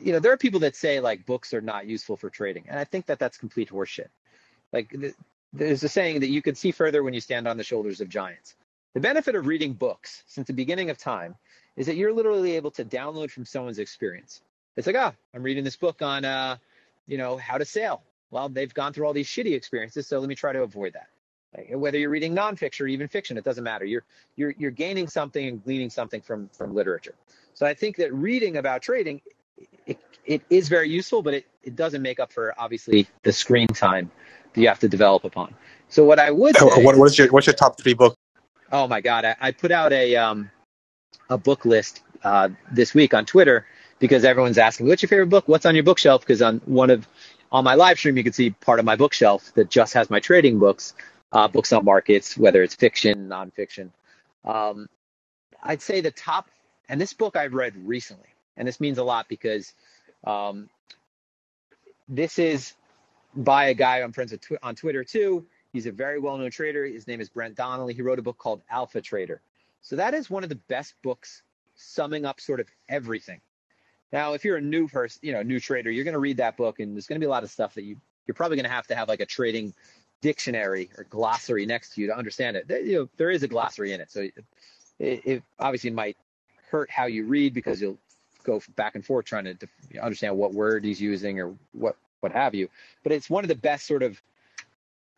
you know, there are people that say like books are not useful for trading. And I think that that's complete horseshit. Like there's a saying that you can see further when you stand on the shoulders of giants. The benefit of reading books since the beginning of time is that you're literally able to download from someone's experience. It's like, ah, oh, I'm reading this book on, uh, you know, how to sail. Well, they've gone through all these shitty experiences, so let me try to avoid that. Like, whether you're reading nonfiction or even fiction, it doesn't matter. You're you're you're gaining something and gleaning something from from literature. So I think that reading about trading, it, it is very useful, but it, it doesn't make up for obviously the screen time that you have to develop upon. So what I would say, what, what is your what's your top three book Oh my God, I, I put out a um, a book list uh, this week on Twitter because everyone's asking, "What's your favorite book? What's on your bookshelf?" Because on one of on my live stream, you can see part of my bookshelf that just has my trading books, uh, books on markets, whether it's fiction, nonfiction. Um, I'd say the top, and this book I've read recently, and this means a lot because um, this is by a guy I'm friends with tw- on Twitter too. He's a very well known trader. His name is Brent Donnelly. He wrote a book called Alpha Trader. So that is one of the best books summing up sort of everything. Now, if you're a new person, you know, new trader, you're going to read that book and there's going to be a lot of stuff that you, you're probably going to have to have like a trading dictionary or glossary next to you to understand it. You know, there is a glossary in it. So it, it obviously might hurt how you read because you'll go back and forth trying to understand what word he's using or what, what have you. But it's one of the best sort of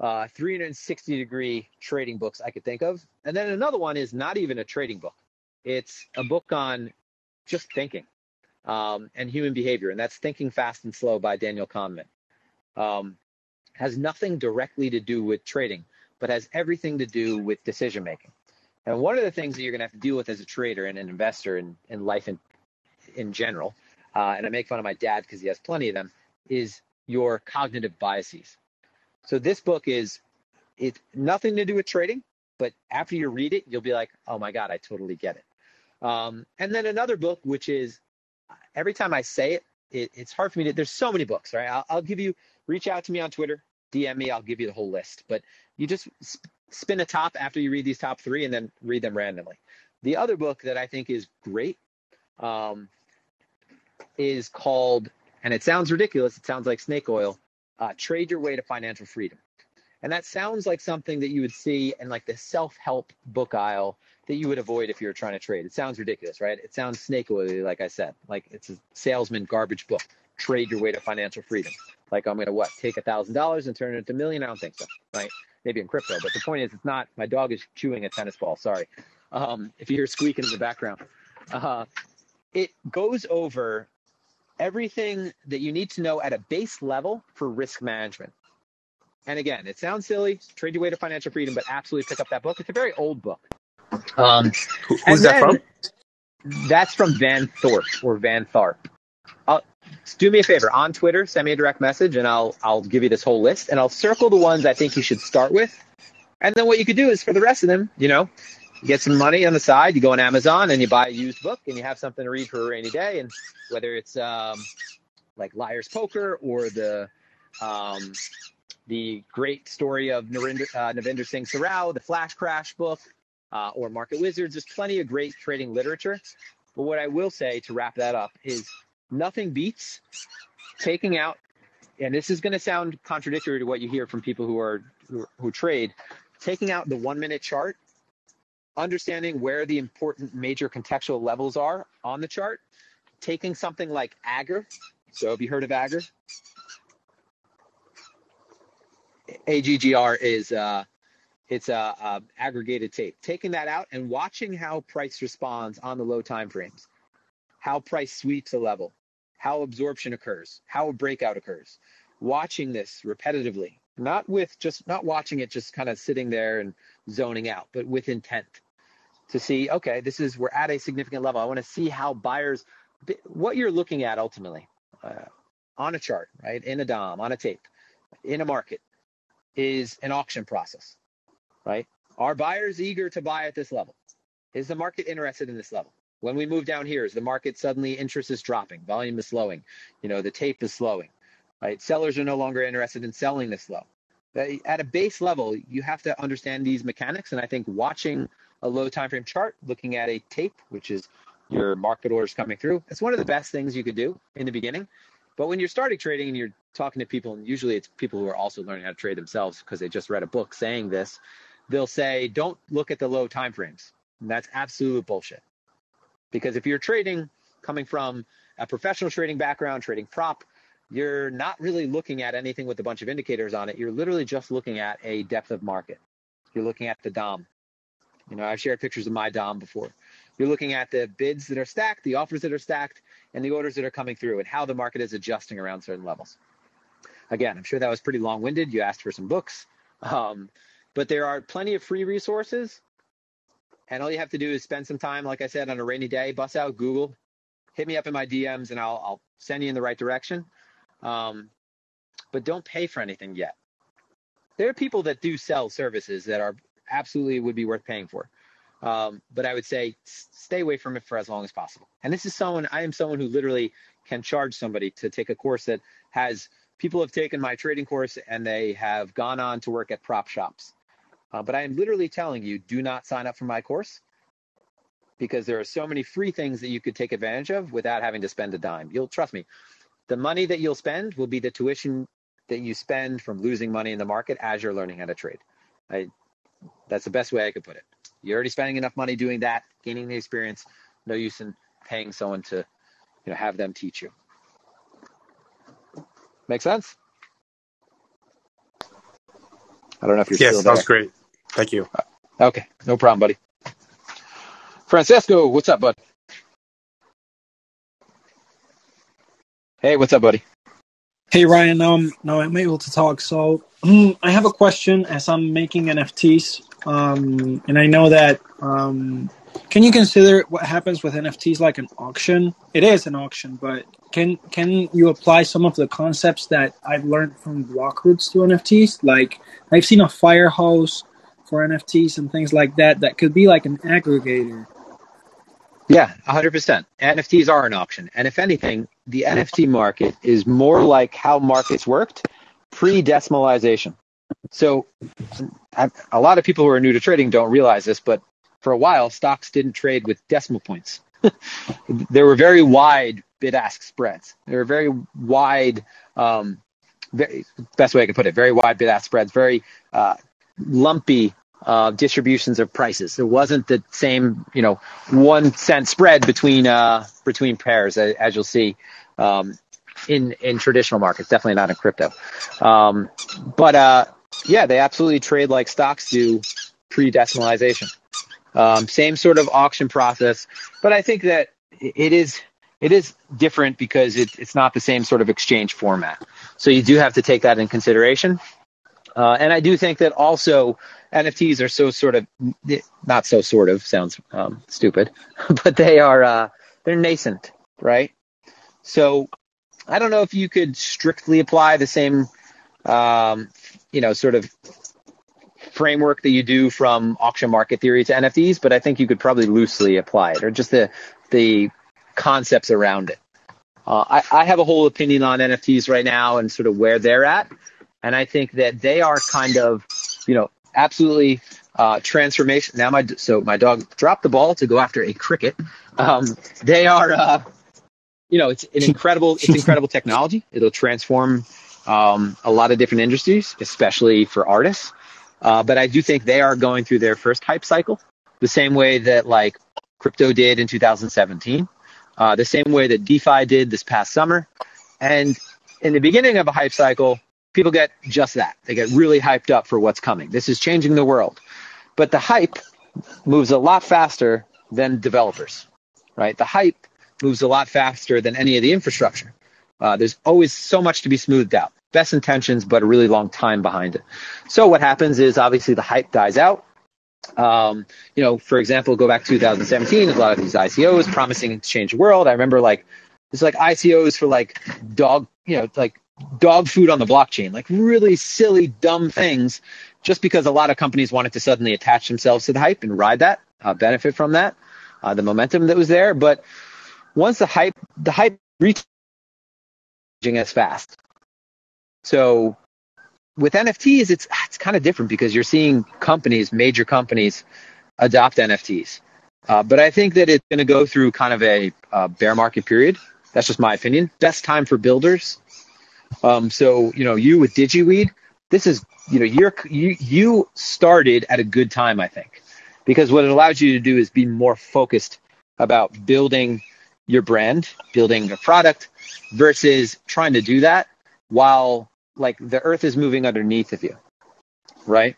uh, 360 degree trading books I could think of. And then another one is not even a trading book. It's a book on just thinking um, and human behavior, and that's Thinking Fast and Slow by Daniel Kahneman. Um, has nothing directly to do with trading, but has everything to do with decision making. And one of the things that you're going to have to deal with as a trader and an investor in, in life in, in general, uh, and I make fun of my dad because he has plenty of them, is your cognitive biases. So this book is it's nothing to do with trading, but after you read it, you'll be like, oh my God, I totally get it. Um, and then another book, which is every time I say it, it it's hard for me to, there's so many books, right? I'll, I'll, give you, reach out to me on Twitter, DM me, I'll give you the whole list. But you just sp- spin a top after you read these top three and then read them randomly. The other book that I think is great um, is called, and it sounds ridiculous, it sounds like snake oil, uh, trade your way to financial freedom. And that sounds like something that you would see in like the self-help book aisle that you would avoid if you were trying to trade. It sounds ridiculous, right? It sounds snake oily, like I said, like it's a salesman garbage book. Trade your way to financial freedom. Like I'm gonna what? Take a thousand dollars and turn it into a million? I don't think so, right? Maybe in crypto, but the point is, it's not. My dog is chewing a tennis ball. Sorry. Um, if you hear squeaking in the background, uh, it goes over everything that you need to know at a base level for risk management. And again, it sounds silly, trade your way to financial freedom, but absolutely pick up that book. It's a very old book. Um, Who's that from? That's from Van Thorp or Van Tharp. I'll, do me a favor on Twitter, send me a direct message, and I'll I'll give you this whole list, and I'll circle the ones I think you should start with. And then what you could do is for the rest of them, you know, you get some money on the side, you go on Amazon and you buy a used book and you have something to read for a rainy day. And whether it's um, like Liar's Poker or the um, the great story of Narinder, uh, Navinder Singh Sarao, the Flash Crash book, uh, or Market Wizards, there's plenty of great trading literature. But what I will say to wrap that up is nothing beats taking out, and this is going to sound contradictory to what you hear from people who are who, who trade, taking out the one minute chart understanding where the important major contextual levels are on the chart, taking something like Aggr. So have you heard of Aggr? AGGR is uh, it's a, a, aggregated tape. Taking that out and watching how price responds on the low time frames, how price sweeps a level, how absorption occurs, how a breakout occurs. Watching this repetitively, not with just not watching it just kind of sitting there and zoning out, but with intent to see, okay, this is we're at a significant level. I want to see how buyers what you're looking at ultimately uh, on a chart, right, in a DOM, on a tape, in a market, is an auction process, right? Are buyers eager to buy at this level? Is the market interested in this level? When we move down here, is the market suddenly interest is dropping, volume is slowing, you know, the tape is slowing, right? Sellers are no longer interested in selling this low. At a base level, you have to understand these mechanics, and I think watching a low time frame chart, looking at a tape, which is your market orders coming through, it's one of the best things you could do in the beginning but when you're starting trading and you're talking to people, and usually it's people who are also learning how to trade themselves because they just read a book saying this, they'll say, don't look at the low time frames. And that's absolute bullshit. Because if you're trading coming from a professional trading background, trading prop, you're not really looking at anything with a bunch of indicators on it. You're literally just looking at a depth of market. You're looking at the DOM. You know, I've shared pictures of my DOM before. You're looking at the bids that are stacked, the offers that are stacked, and the orders that are coming through, and how the market is adjusting around certain levels. Again, I'm sure that was pretty long winded. You asked for some books, um, but there are plenty of free resources. And all you have to do is spend some time, like I said, on a rainy day, bust out Google, hit me up in my DMs, and I'll, I'll send you in the right direction. Um, but don't pay for anything yet. There are people that do sell services that are absolutely would be worth paying for. Um, but I would say stay away from it for as long as possible. And this is someone, I am someone who literally can charge somebody to take a course that has people have taken my trading course and they have gone on to work at prop shops. Uh, but I am literally telling you, do not sign up for my course because there are so many free things that you could take advantage of without having to spend a dime. You'll trust me. The money that you'll spend will be the tuition that you spend from losing money in the market as you're learning how to trade. I, that's the best way I could put it. You're already spending enough money doing that, gaining the experience. No use in paying someone to, you know, have them teach you. Make sense? I don't know if you're yes, still there. sounds great. Thank you. Okay, no problem, buddy. Francesco, what's up, bud? Hey, what's up, buddy? Hey Ryan, um, now I'm able to talk. So I have a question as I'm making NFTs. Um, and I know that. Um, can you consider what happens with NFTs like an auction? It is an auction, but can can you apply some of the concepts that I've learned from Blockroots to NFTs? Like I've seen a Firehose for NFTs and things like that. That could be like an aggregator. Yeah, 100%. NFTs are an option. And if anything, the NFT market is more like how markets worked pre decimalization. So a lot of people who are new to trading don't realize this, but for a while, stocks didn't trade with decimal points. there were very wide bid ask spreads. There were very wide, um, very, best way I can put it, very wide bid ask spreads, very uh, lumpy uh, distributions of prices. There wasn't the same, you know, one cent spread between uh, between pairs as, as you'll see um, in in traditional markets. Definitely not in crypto. Um, but uh, yeah, they absolutely trade like stocks do pre-decimalization. Um, same sort of auction process, but I think that it is it is different because it, it's not the same sort of exchange format. So you do have to take that in consideration. Uh, and I do think that also NFTs are so sort of not so sort of sounds um, stupid, but they are uh, they're nascent, right? So I don't know if you could strictly apply the same um, you know, sort of framework that you do from auction market theory to NFTs, but I think you could probably loosely apply it or just the the concepts around it. Uh, I, I have a whole opinion on NFTs right now and sort of where they're at, and I think that they are kind of, you know, absolutely uh, transformation. Now my so my dog dropped the ball to go after a cricket. Um, they are, uh, you know, it's an incredible, it's incredible technology. It'll transform um, a lot of different industries, especially for artists. Uh, but I do think they are going through their first hype cycle, the same way that like crypto did in 2017, uh, the same way that DeFi did this past summer. And in the beginning of a hype cycle, people get just that. They get really hyped up for what's coming. This is changing the world. But the hype moves a lot faster than developers, right? The hype moves a lot faster than any of the infrastructure. Uh, there's always so much to be smoothed out. Best intentions, but a really long time behind it. So what happens is obviously the hype dies out. Um, you know, for example, go back to 2017, a lot of these ICOs promising to change the world. I remember like it's like ICOs for like dog, you know, like dog food on the blockchain, like really silly, dumb things, just because a lot of companies wanted to suddenly attach themselves to the hype and ride that, uh, benefit from that, uh, the momentum that was there. But once the hype, the hype reaching as fast. So with NFTs, it's it's kind of different because you're seeing companies, major companies, adopt NFTs. Uh, but I think that it's going to go through kind of a uh, bear market period. That's just my opinion. Best time for builders. Um, so you know, you with DigiWeed, this is you know you're you you started at a good time, I think, because what it allows you to do is be more focused about building your brand, building a product, versus trying to do that while like the earth is moving underneath of you, right?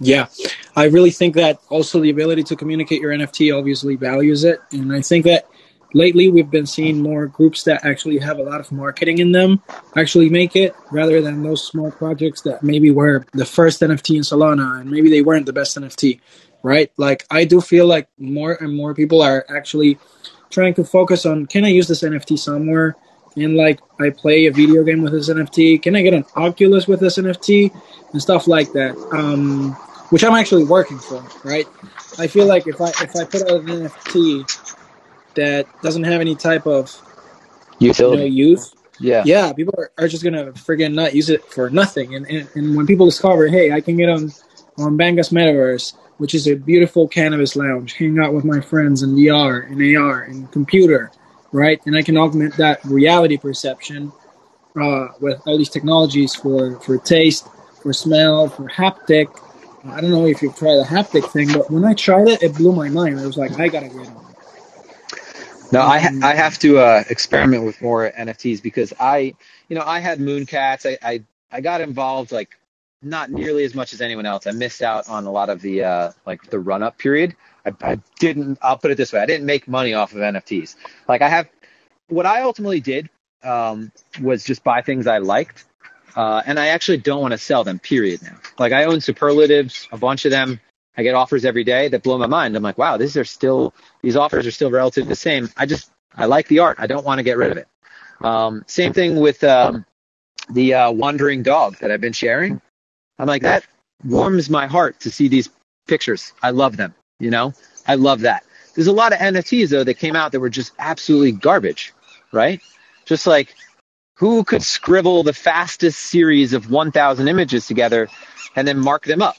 Yeah, I really think that also the ability to communicate your NFT obviously values it, and I think that lately we've been seeing more groups that actually have a lot of marketing in them actually make it rather than those small projects that maybe were the first NFT in Solana and maybe they weren't the best NFT, right? Like I do feel like more and more people are actually trying to focus on can I use this NFT somewhere? And like I play a video game with this NFT? Can I get an Oculus with this NFT? And stuff like that. Um, which I'm actually working for, right? I feel like if I if I put out an NFT that doesn't have any type of utility you know, use, yeah, yeah, people are, are just gonna friggin' not use it for nothing. And, and and when people discover, hey, I can get on on Bangas Metaverse, which is a beautiful cannabis lounge, hang out with my friends in VR and AR and computer, right? And I can augment that reality perception uh, with all these technologies for, for taste, for smell, for haptic. I don't know if you've tried the haptic thing, but when I tried it, it blew my mind. I was like, I gotta get on. No, I ha- I have to uh, experiment with more NFTs because I, you know, I had Mooncats. I, I I got involved like not nearly as much as anyone else. I missed out on a lot of the uh, like the run up period. I, I didn't. I'll put it this way: I didn't make money off of NFTs. Like I have, what I ultimately did um, was just buy things I liked, uh, and I actually don't want to sell them. Period. Now, like I own superlatives, a bunch of them. I get offers every day that blow my mind. I'm like, wow, these are still these offers are still relatively the same. I just I like the art. I don't want to get rid of it. Um, same thing with um, the uh, wandering dog that I've been sharing. I'm like, that warms my heart to see these pictures. I love them. You know, I love that. There's a lot of NFTs though that came out that were just absolutely garbage, right? Just like who could scribble the fastest series of 1,000 images together and then mark them up?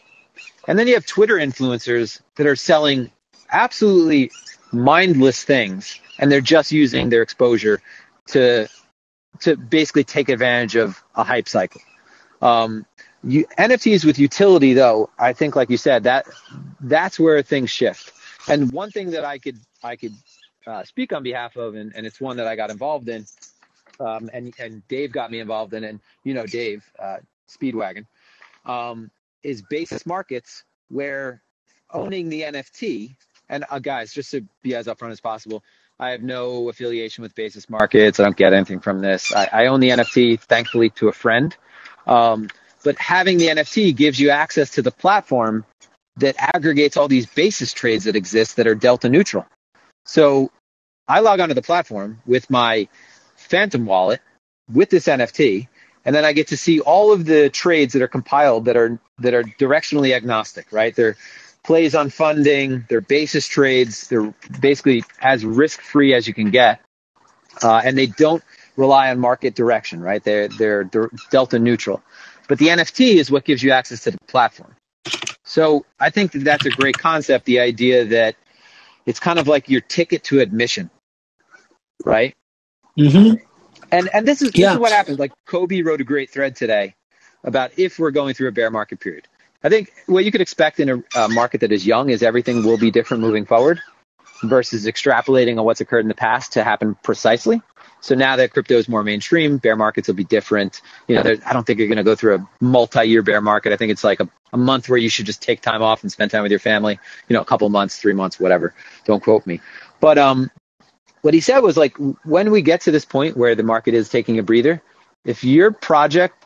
And then you have Twitter influencers that are selling absolutely mindless things and they're just using their exposure to to basically take advantage of a hype cycle. Um, you, NFTs with utility, though, I think, like you said, that that's where things shift. And one thing that I could I could uh, speak on behalf of, and, and it's one that I got involved in, um, and and Dave got me involved in, and you know Dave uh, Speedwagon, um, is basis markets where owning the NFT and uh, guys, just to be as upfront as possible, I have no affiliation with basis markets. I don't get anything from this. I, I own the NFT, thankfully, to a friend. Um, but having the NFT gives you access to the platform that aggregates all these basis trades that exist that are delta neutral. So I log onto the platform with my Phantom wallet with this NFT, and then I get to see all of the trades that are compiled that are that are directionally agnostic, right? They're plays on funding, they're basis trades, they're basically as risk free as you can get, uh, and they don't rely on market direction, right? They're they're delta neutral. But the NFT is what gives you access to the platform. So I think that that's a great concept. The idea that it's kind of like your ticket to admission, right? Mm-hmm. And and this is this is what happens. Like Kobe wrote a great thread today about if we're going through a bear market period. I think what you could expect in a, a market that is young is everything will be different moving forward versus extrapolating on what's occurred in the past to happen precisely. So now that crypto is more mainstream, bear markets will be different. You know, I don't think you're going to go through a multi-year bear market. I think it's like a, a month where you should just take time off and spend time with your family. You know, a couple months, three months, whatever. Don't quote me. But um, what he said was like, when we get to this point where the market is taking a breather, if your project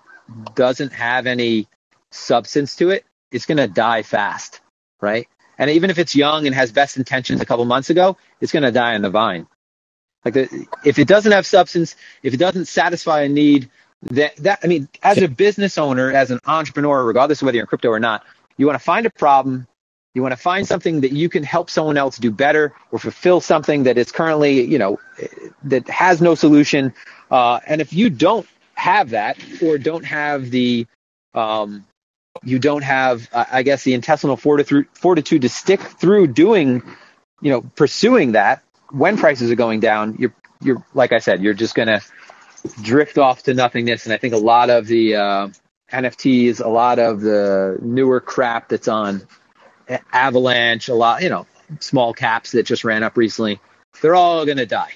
doesn't have any substance to it, it's going to die fast, right? And even if it's young and has best intentions a couple months ago, it's going to die on the vine. Like the, if it doesn't have substance, if it doesn't satisfy a need, that that I mean, as a business owner, as an entrepreneur, regardless of whether you're in crypto or not, you want to find a problem, you want to find something that you can help someone else do better, or fulfill something that is currently, you know, that has no solution. Uh, and if you don't have that, or don't have the, um, you don't have, I guess, the intestinal fortitude, fortitude to stick through doing, you know, pursuing that, when prices are going down, you're you're like I said, you're just gonna drift off to nothingness. And I think a lot of the uh, NFTs, a lot of the newer crap that's on Avalanche, a lot, you know, small caps that just ran up recently, they're all gonna die.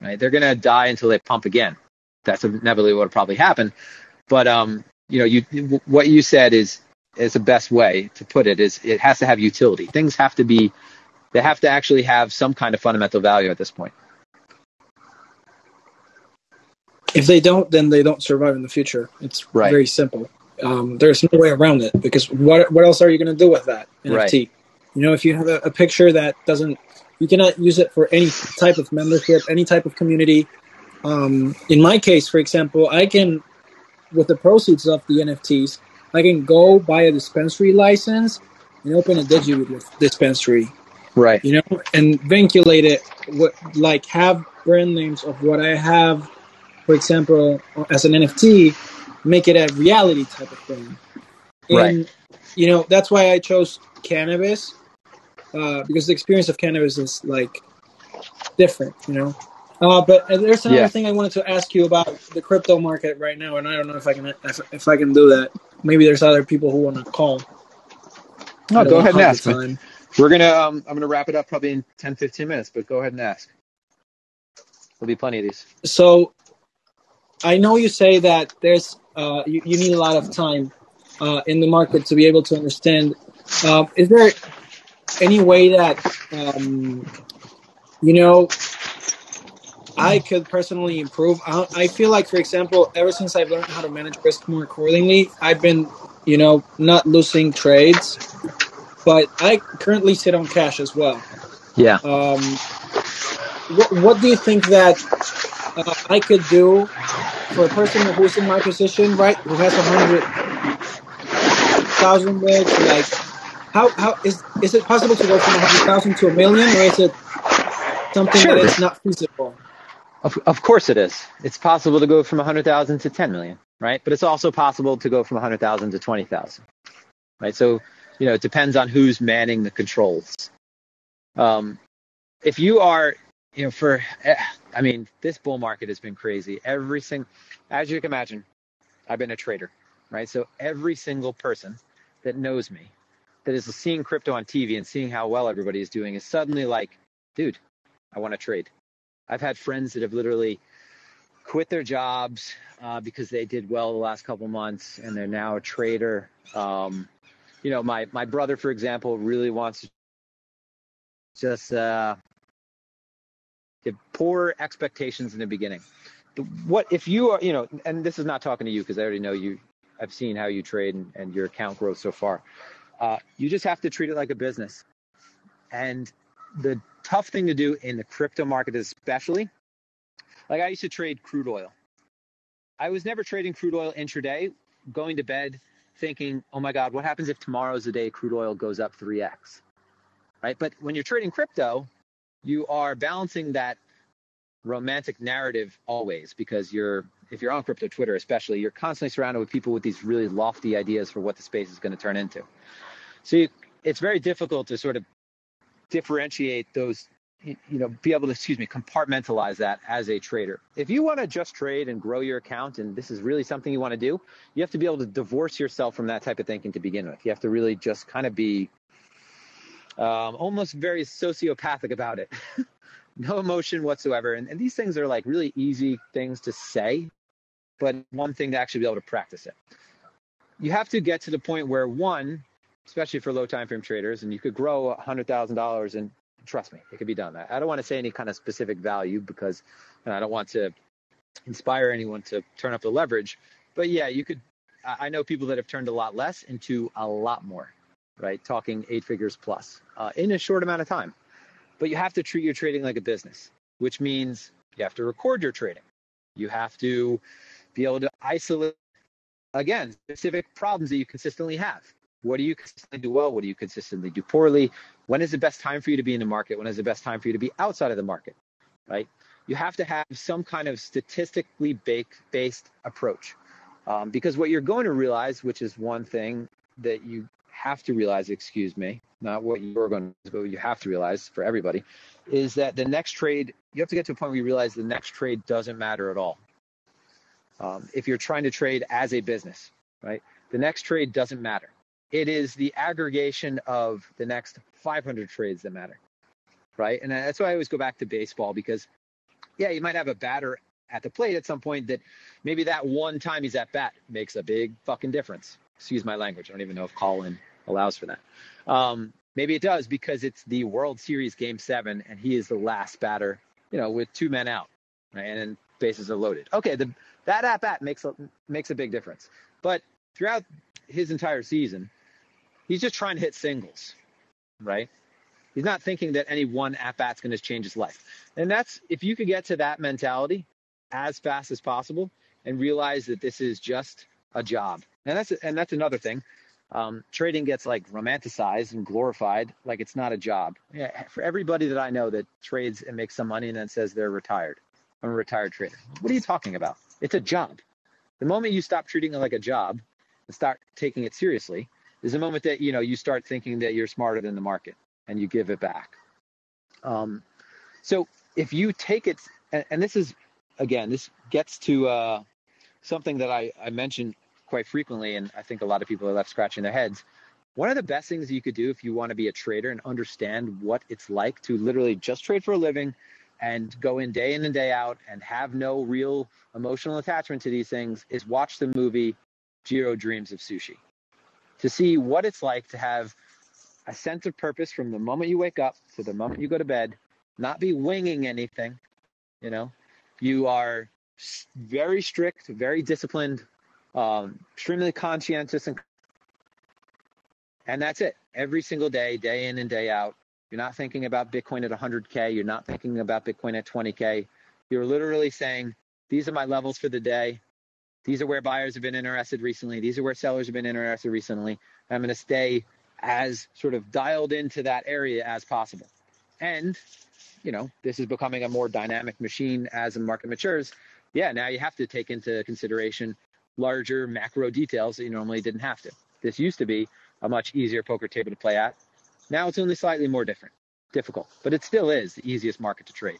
Right? They're gonna die until they pump again. That's inevitably what will probably happen. But um, you know, you what you said is is the best way to put it. Is it has to have utility. Things have to be they have to actually have some kind of fundamental value at this point. If they don't, then they don't survive in the future. It's right. very simple. Um, there's no way around it because what what else are you going to do with that NFT? Right. You know, if you have a, a picture that doesn't, you cannot use it for any type of membership, any type of community. Um, in my case, for example, I can, with the proceeds of the NFTs, I can go buy a dispensary license and open a Digi dispensary. Right. You know and vinculate it with like have brand names of what i have for example as an nft make it a reality type of thing. And right. you know that's why i chose cannabis uh, because the experience of cannabis is like different you know uh, but there's another yeah. thing I wanted to ask you about the crypto market right now, and I don't know if I can if, if I can do that. Maybe there's other people who want to call. No, go ahead and ask. We're gonna. Um, I'm gonna wrap it up probably in 10, 15 minutes. But go ahead and ask. There'll be plenty of these. So, I know you say that there's uh, you, you need a lot of time uh, in the market to be able to understand. Um, is there any way that um, you know I could personally improve? I, I feel like, for example, ever since I've learned how to manage risk more accordingly, I've been you know not losing trades but I currently sit on cash as well. Yeah. Um, what, what do you think that uh, I could do for a person who's in my position, right, who has a hundred thousand legs? Like, how how is is it possible to go from a hundred thousand to a million, or is it something sure. that is not feasible? Of, of course it is. It's possible to go from 100,000 to 10 million, right? But it's also possible to go from 100,000 to 20,000, right? So you know, it depends on who's manning the controls. Um, if you are, you know, for, eh, I mean, this bull market has been crazy. Every single, as you can imagine, I've been a trader, right? So every single person that knows me, that is seeing crypto on TV and seeing how well everybody is doing, is suddenly like, dude, I want to trade. I've had friends that have literally quit their jobs uh, because they did well the last couple months and they're now a trader. Um, you know, my my brother, for example, really wants to just uh, poor expectations in the beginning. What if you are, you know, and this is not talking to you because I already know you. I've seen how you trade and, and your account growth so far. Uh, you just have to treat it like a business. And the tough thing to do in the crypto market, especially, like I used to trade crude oil. I was never trading crude oil intraday, going to bed thinking, oh my God, what happens if tomorrow's the day crude oil goes up 3x? Right? But when you're trading crypto, you are balancing that romantic narrative always because you're if you're on crypto Twitter especially, you're constantly surrounded with people with these really lofty ideas for what the space is going to turn into. So you, it's very difficult to sort of differentiate those you know be able to excuse me compartmentalize that as a trader if you want to just trade and grow your account and this is really something you want to do you have to be able to divorce yourself from that type of thinking to begin with you have to really just kind of be um, almost very sociopathic about it no emotion whatsoever. And, and these things are like really easy things to say, but one thing to actually be able to practice it. You have to get to the point where one, especially for low time frame traders, and you could grow $100,000 and trust me, it could be done. I don't want to say any kind of specific value because I don't want to inspire anyone to turn up the leverage. But yeah, you could. I know people that have turned a lot less into a lot more, right? Talking eight figures plus uh, in a short amount of time. But you have to treat your trading like a business, which means you have to record your trading. You have to be able to isolate, again, specific problems that you consistently have. What do you consistently do well? What do you consistently do poorly? When is the best time for you to be in the market? When is the best time for you to be outside of the market? Right? You have to have some kind of statistically based approach. Um, because what you're going to realize, which is one thing that you have to realize, excuse me, not what you're going to, but you have to realize for everybody, is that the next trade, you have to get to a point where you realize the next trade doesn't matter at all. Um, if you're trying to trade as a business, right? The next trade doesn't matter. It is the aggregation of the next 500 trades that matter, right? And that's why I always go back to baseball because, yeah, you might have a batter at the plate at some point that maybe that one time he's at bat makes a big fucking difference. Excuse my language. I don't even know if Callin allows for that. Um, maybe it does because it's the World Series Game Seven, and he is the last batter, you know, with two men out, right? and bases are loaded. Okay, the, that at bat makes a makes a big difference. But throughout his entire season, he's just trying to hit singles, right? He's not thinking that any one at bat's going to change his life. And that's if you could get to that mentality as fast as possible and realize that this is just a job. And that's and that's another thing. Um, trading gets like romanticized and glorified like it's not a job. Yeah, for everybody that I know that trades and makes some money and then says they're retired, I'm a retired trader. What are you talking about? It's a job. The moment you stop treating it like a job and start taking it seriously is the moment that you know you start thinking that you're smarter than the market and you give it back. Um, so if you take it, and, and, this is again, this gets to uh, something that I, I mentioned quite frequently, and I think a lot of people are left scratching their heads. One of the best things you could do if you want to be a trader and understand what it's like to literally just trade for a living and go in day in and day out and have no real emotional attachment to these things is watch the movie Jiro Dreams of Sushi to see what it's like to have a sense of purpose from the moment you wake up to the moment you go to bed, not be winging anything. You know, you are very strict, very disciplined, um, extremely conscientious and and that's it. Every single day day in and day out you're not thinking about bitcoin at 100k you're not thinking about bitcoin at 20k you're literally saying these are my levels for the day these are where buyers have been interested recently these are where sellers have been interested recently i'm going to stay as sort of dialed into that area as possible and you know this is becoming a more dynamic machine as the market matures yeah now you have to take into consideration larger macro details that you normally didn't have to. This used to be a much easier poker table to play at. Now it's only slightly more different, difficult, but it still is the easiest market to trade.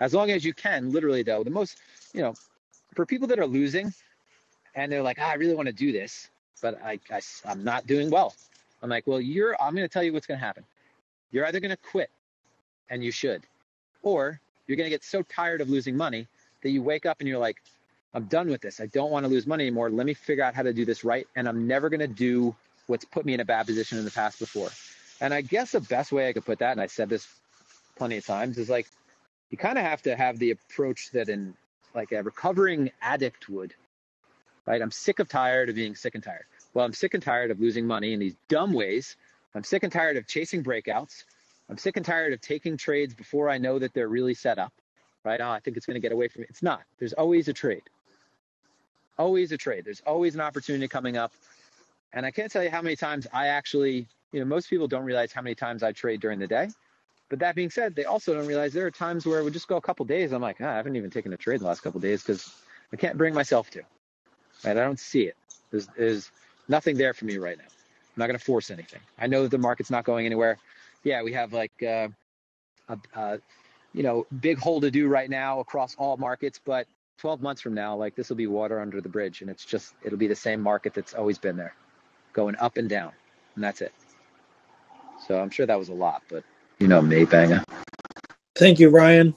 As long as you can, literally though, the most, you know, for people that are losing and they're like, ah, I really want to do this, but I, I, I'm not doing well. I'm like, well, you're, I'm going to tell you what's going to happen. You're either going to quit, and you should, or you're going to get so tired of losing money that you wake up and you're like, I'm done with this. I don't want to lose money anymore. Let me figure out how to do this right. And I'm never going to do what's put me in a bad position in the past before. And I guess the best way I could put that, and I said this plenty of times, is like you kind of have to have the approach that in like a recovering addict would. Right? I'm sick of tired of being sick and tired. Well, I'm sick and tired of losing money in these dumb ways. I'm sick and tired of chasing breakouts. I'm sick and tired of taking trades before I know that they're really set up. Right? Oh, I think it's going to get away from me. It's not. There's always a trade always a trade. There's always an opportunity coming up. And I can't tell you how many times I actually, you know, most people don't realize how many times I trade during the day. But that being said, they also don't realize there are times where it would just go a couple days. I'm like, ah, I haven't even taken a trade in the last couple days because I can't bring myself to. Right? I don't see it. There's, there's nothing there for me right now. I'm not going to force anything. I know that the market's not going anywhere. Yeah, we have like uh, a, a you know big hole to do right now across all markets, but 12 months from now, like this will be water under the bridge and it's just, it'll be the same market that's always been there going up and down. And that's it. So I'm sure that was a lot, but you know me, banger. Thank you, Ryan.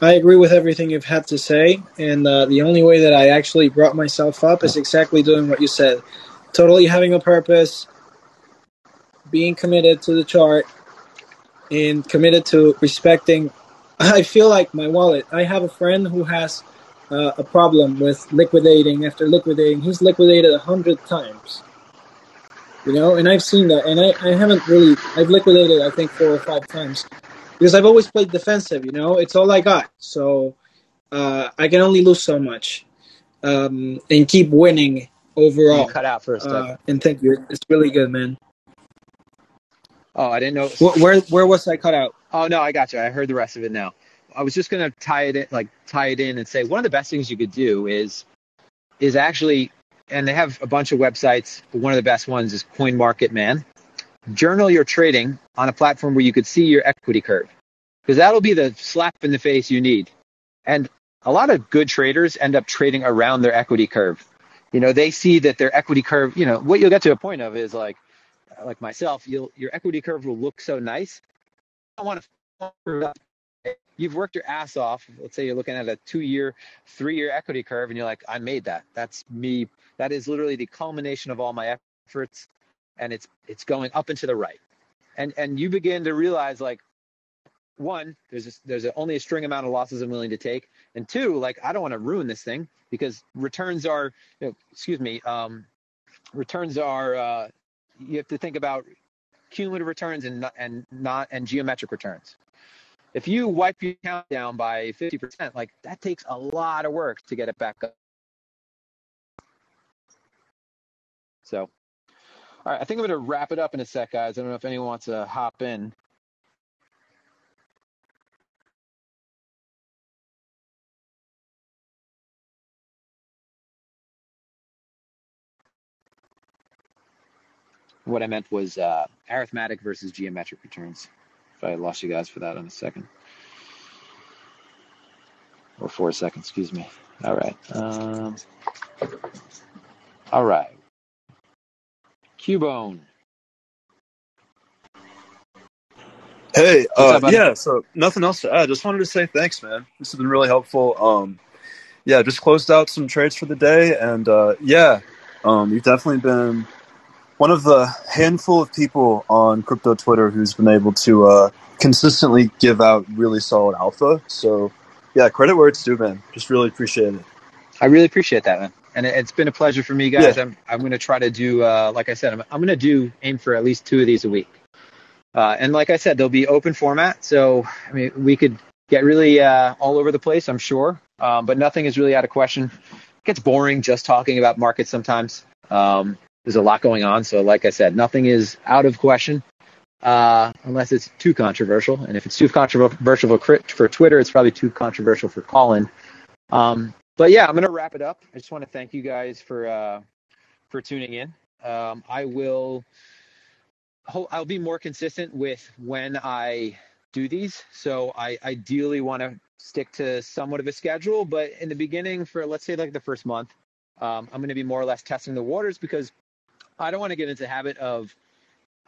I agree with everything you've had to say, and uh, the only way that I actually brought myself up is exactly doing what you said. Totally having a purpose, being committed to the chart, and committed to respecting. I feel like my wallet. I have a friend who has uh, a problem with liquidating after liquidating. He's liquidated a hundred times, you know, and I've seen that, and I, I haven't really. I've liquidated, I think, four or five times because I've always played defensive. You know, it's all I got, so uh, I can only lose so much um, and keep winning overall. You cut out first. Uh, and thank you. It's really good, man. Oh, I didn't know. Where, where where was I cut out? Oh no, I got you. I heard the rest of it now. I was just gonna tie it in, like tie it in and say one of the best things you could do is is actually, and they have a bunch of websites, but one of the best ones is CoinMarketMan journal your trading on a platform where you could see your equity curve because that'll be the slap in the face you need. And a lot of good traders end up trading around their equity curve. You know, they see that their equity curve, you know, what you'll get to a point of is like, like myself, you'll, your equity curve will look so nice. I want to, you've worked your ass off. Let's say you're looking at a two year, three year equity curve and you're like, I made that. That's me. That is literally the culmination of all my efforts and it's it's going up and to the right. And and you begin to realize like one there's a, there's a, only a string amount of losses i'm willing to take. And two like i don't want to ruin this thing because returns are you know, excuse me um, returns are uh, you have to think about cumulative returns and and not and geometric returns. If you wipe your account down by 50% like that takes a lot of work to get it back up. So all right, I think I'm going to wrap it up in a sec, guys. I don't know if anyone wants to hop in. What I meant was uh, arithmetic versus geometric returns. If I lost you guys for that in a second. Or for a second, excuse me. All right. Um, all right. Cubone. Hey, uh, up, yeah, so nothing else to add. Just wanted to say thanks, man. This has been really helpful. Um, yeah, just closed out some trades for the day, and uh, yeah, um, you've definitely been one of the handful of people on crypto Twitter who's been able to uh, consistently give out really solid alpha. So, yeah, credit where it's due, man. Just really appreciate it. I really appreciate that, man and it's been a pleasure for me, guys. Yeah. I'm I'm going to try to do, uh, like I said, I'm I'm going to do aim for at least two of these a week. Uh, and like I said, they'll be open format, so I mean we could get really uh, all over the place, I'm sure. Um, but nothing is really out of question. It gets boring just talking about markets sometimes. Um, there's a lot going on, so like I said, nothing is out of question. Uh, unless it's too controversial, and if it's too controversial for, for Twitter, it's probably too controversial for Callin. Um, but yeah, I'm gonna wrap it up. I just want to thank you guys for uh, for tuning in. Um, I will. I'll be more consistent with when I do these. So I ideally want to stick to somewhat of a schedule, but in the beginning, for let's say like the first month, um, I'm going to be more or less testing the waters because I don't want to get into the habit of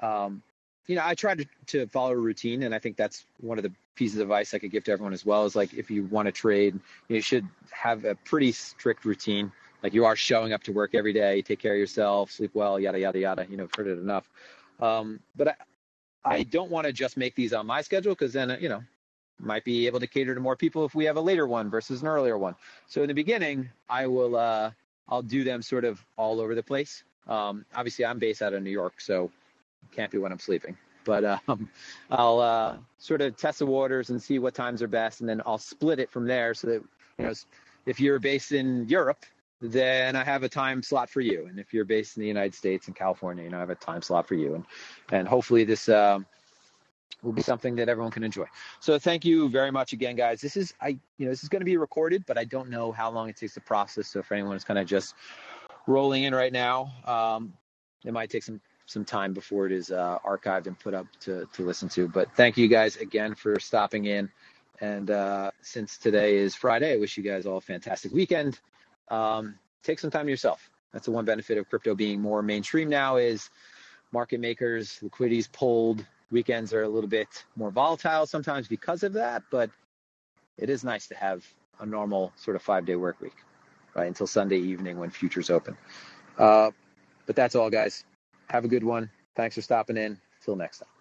um, you know, I try to, to follow a routine, and I think that's one of the pieces of advice I could give to everyone as well. Is like if you want to trade, you should have a pretty strict routine. Like you are showing up to work every day, take care of yourself, sleep well, yada yada yada. You know, I've heard it enough. Um, but I, I don't want to just make these on my schedule because then you know might be able to cater to more people if we have a later one versus an earlier one. So in the beginning, I will uh, I'll do them sort of all over the place. Um, obviously, I'm based out of New York, so can't be when I'm sleeping. But um, I'll uh, sort of test the waters and see what times are best, and then I'll split it from there so that you know if you're based in Europe, then I have a time slot for you, and if you're based in the United States and California, you know I have a time slot for you, and and hopefully this. Um, will be something that everyone can enjoy. So thank you very much again, guys. This is I you know this is going to be recorded, but I don't know how long it takes to process. So if anyone is kind of just rolling in right now, um, it might take some some time before it is uh, archived and put up to, to listen to. But thank you guys again for stopping in. And uh, since today is Friday, I wish you guys all a fantastic weekend. Um, take some time yourself. That's the one benefit of crypto being more mainstream now is market makers, liquidity's pulled. Weekends are a little bit more volatile sometimes because of that, but it is nice to have a normal sort of five day work week, right? Until Sunday evening when futures open. Uh, but that's all, guys. Have a good one. Thanks for stopping in. Till next time.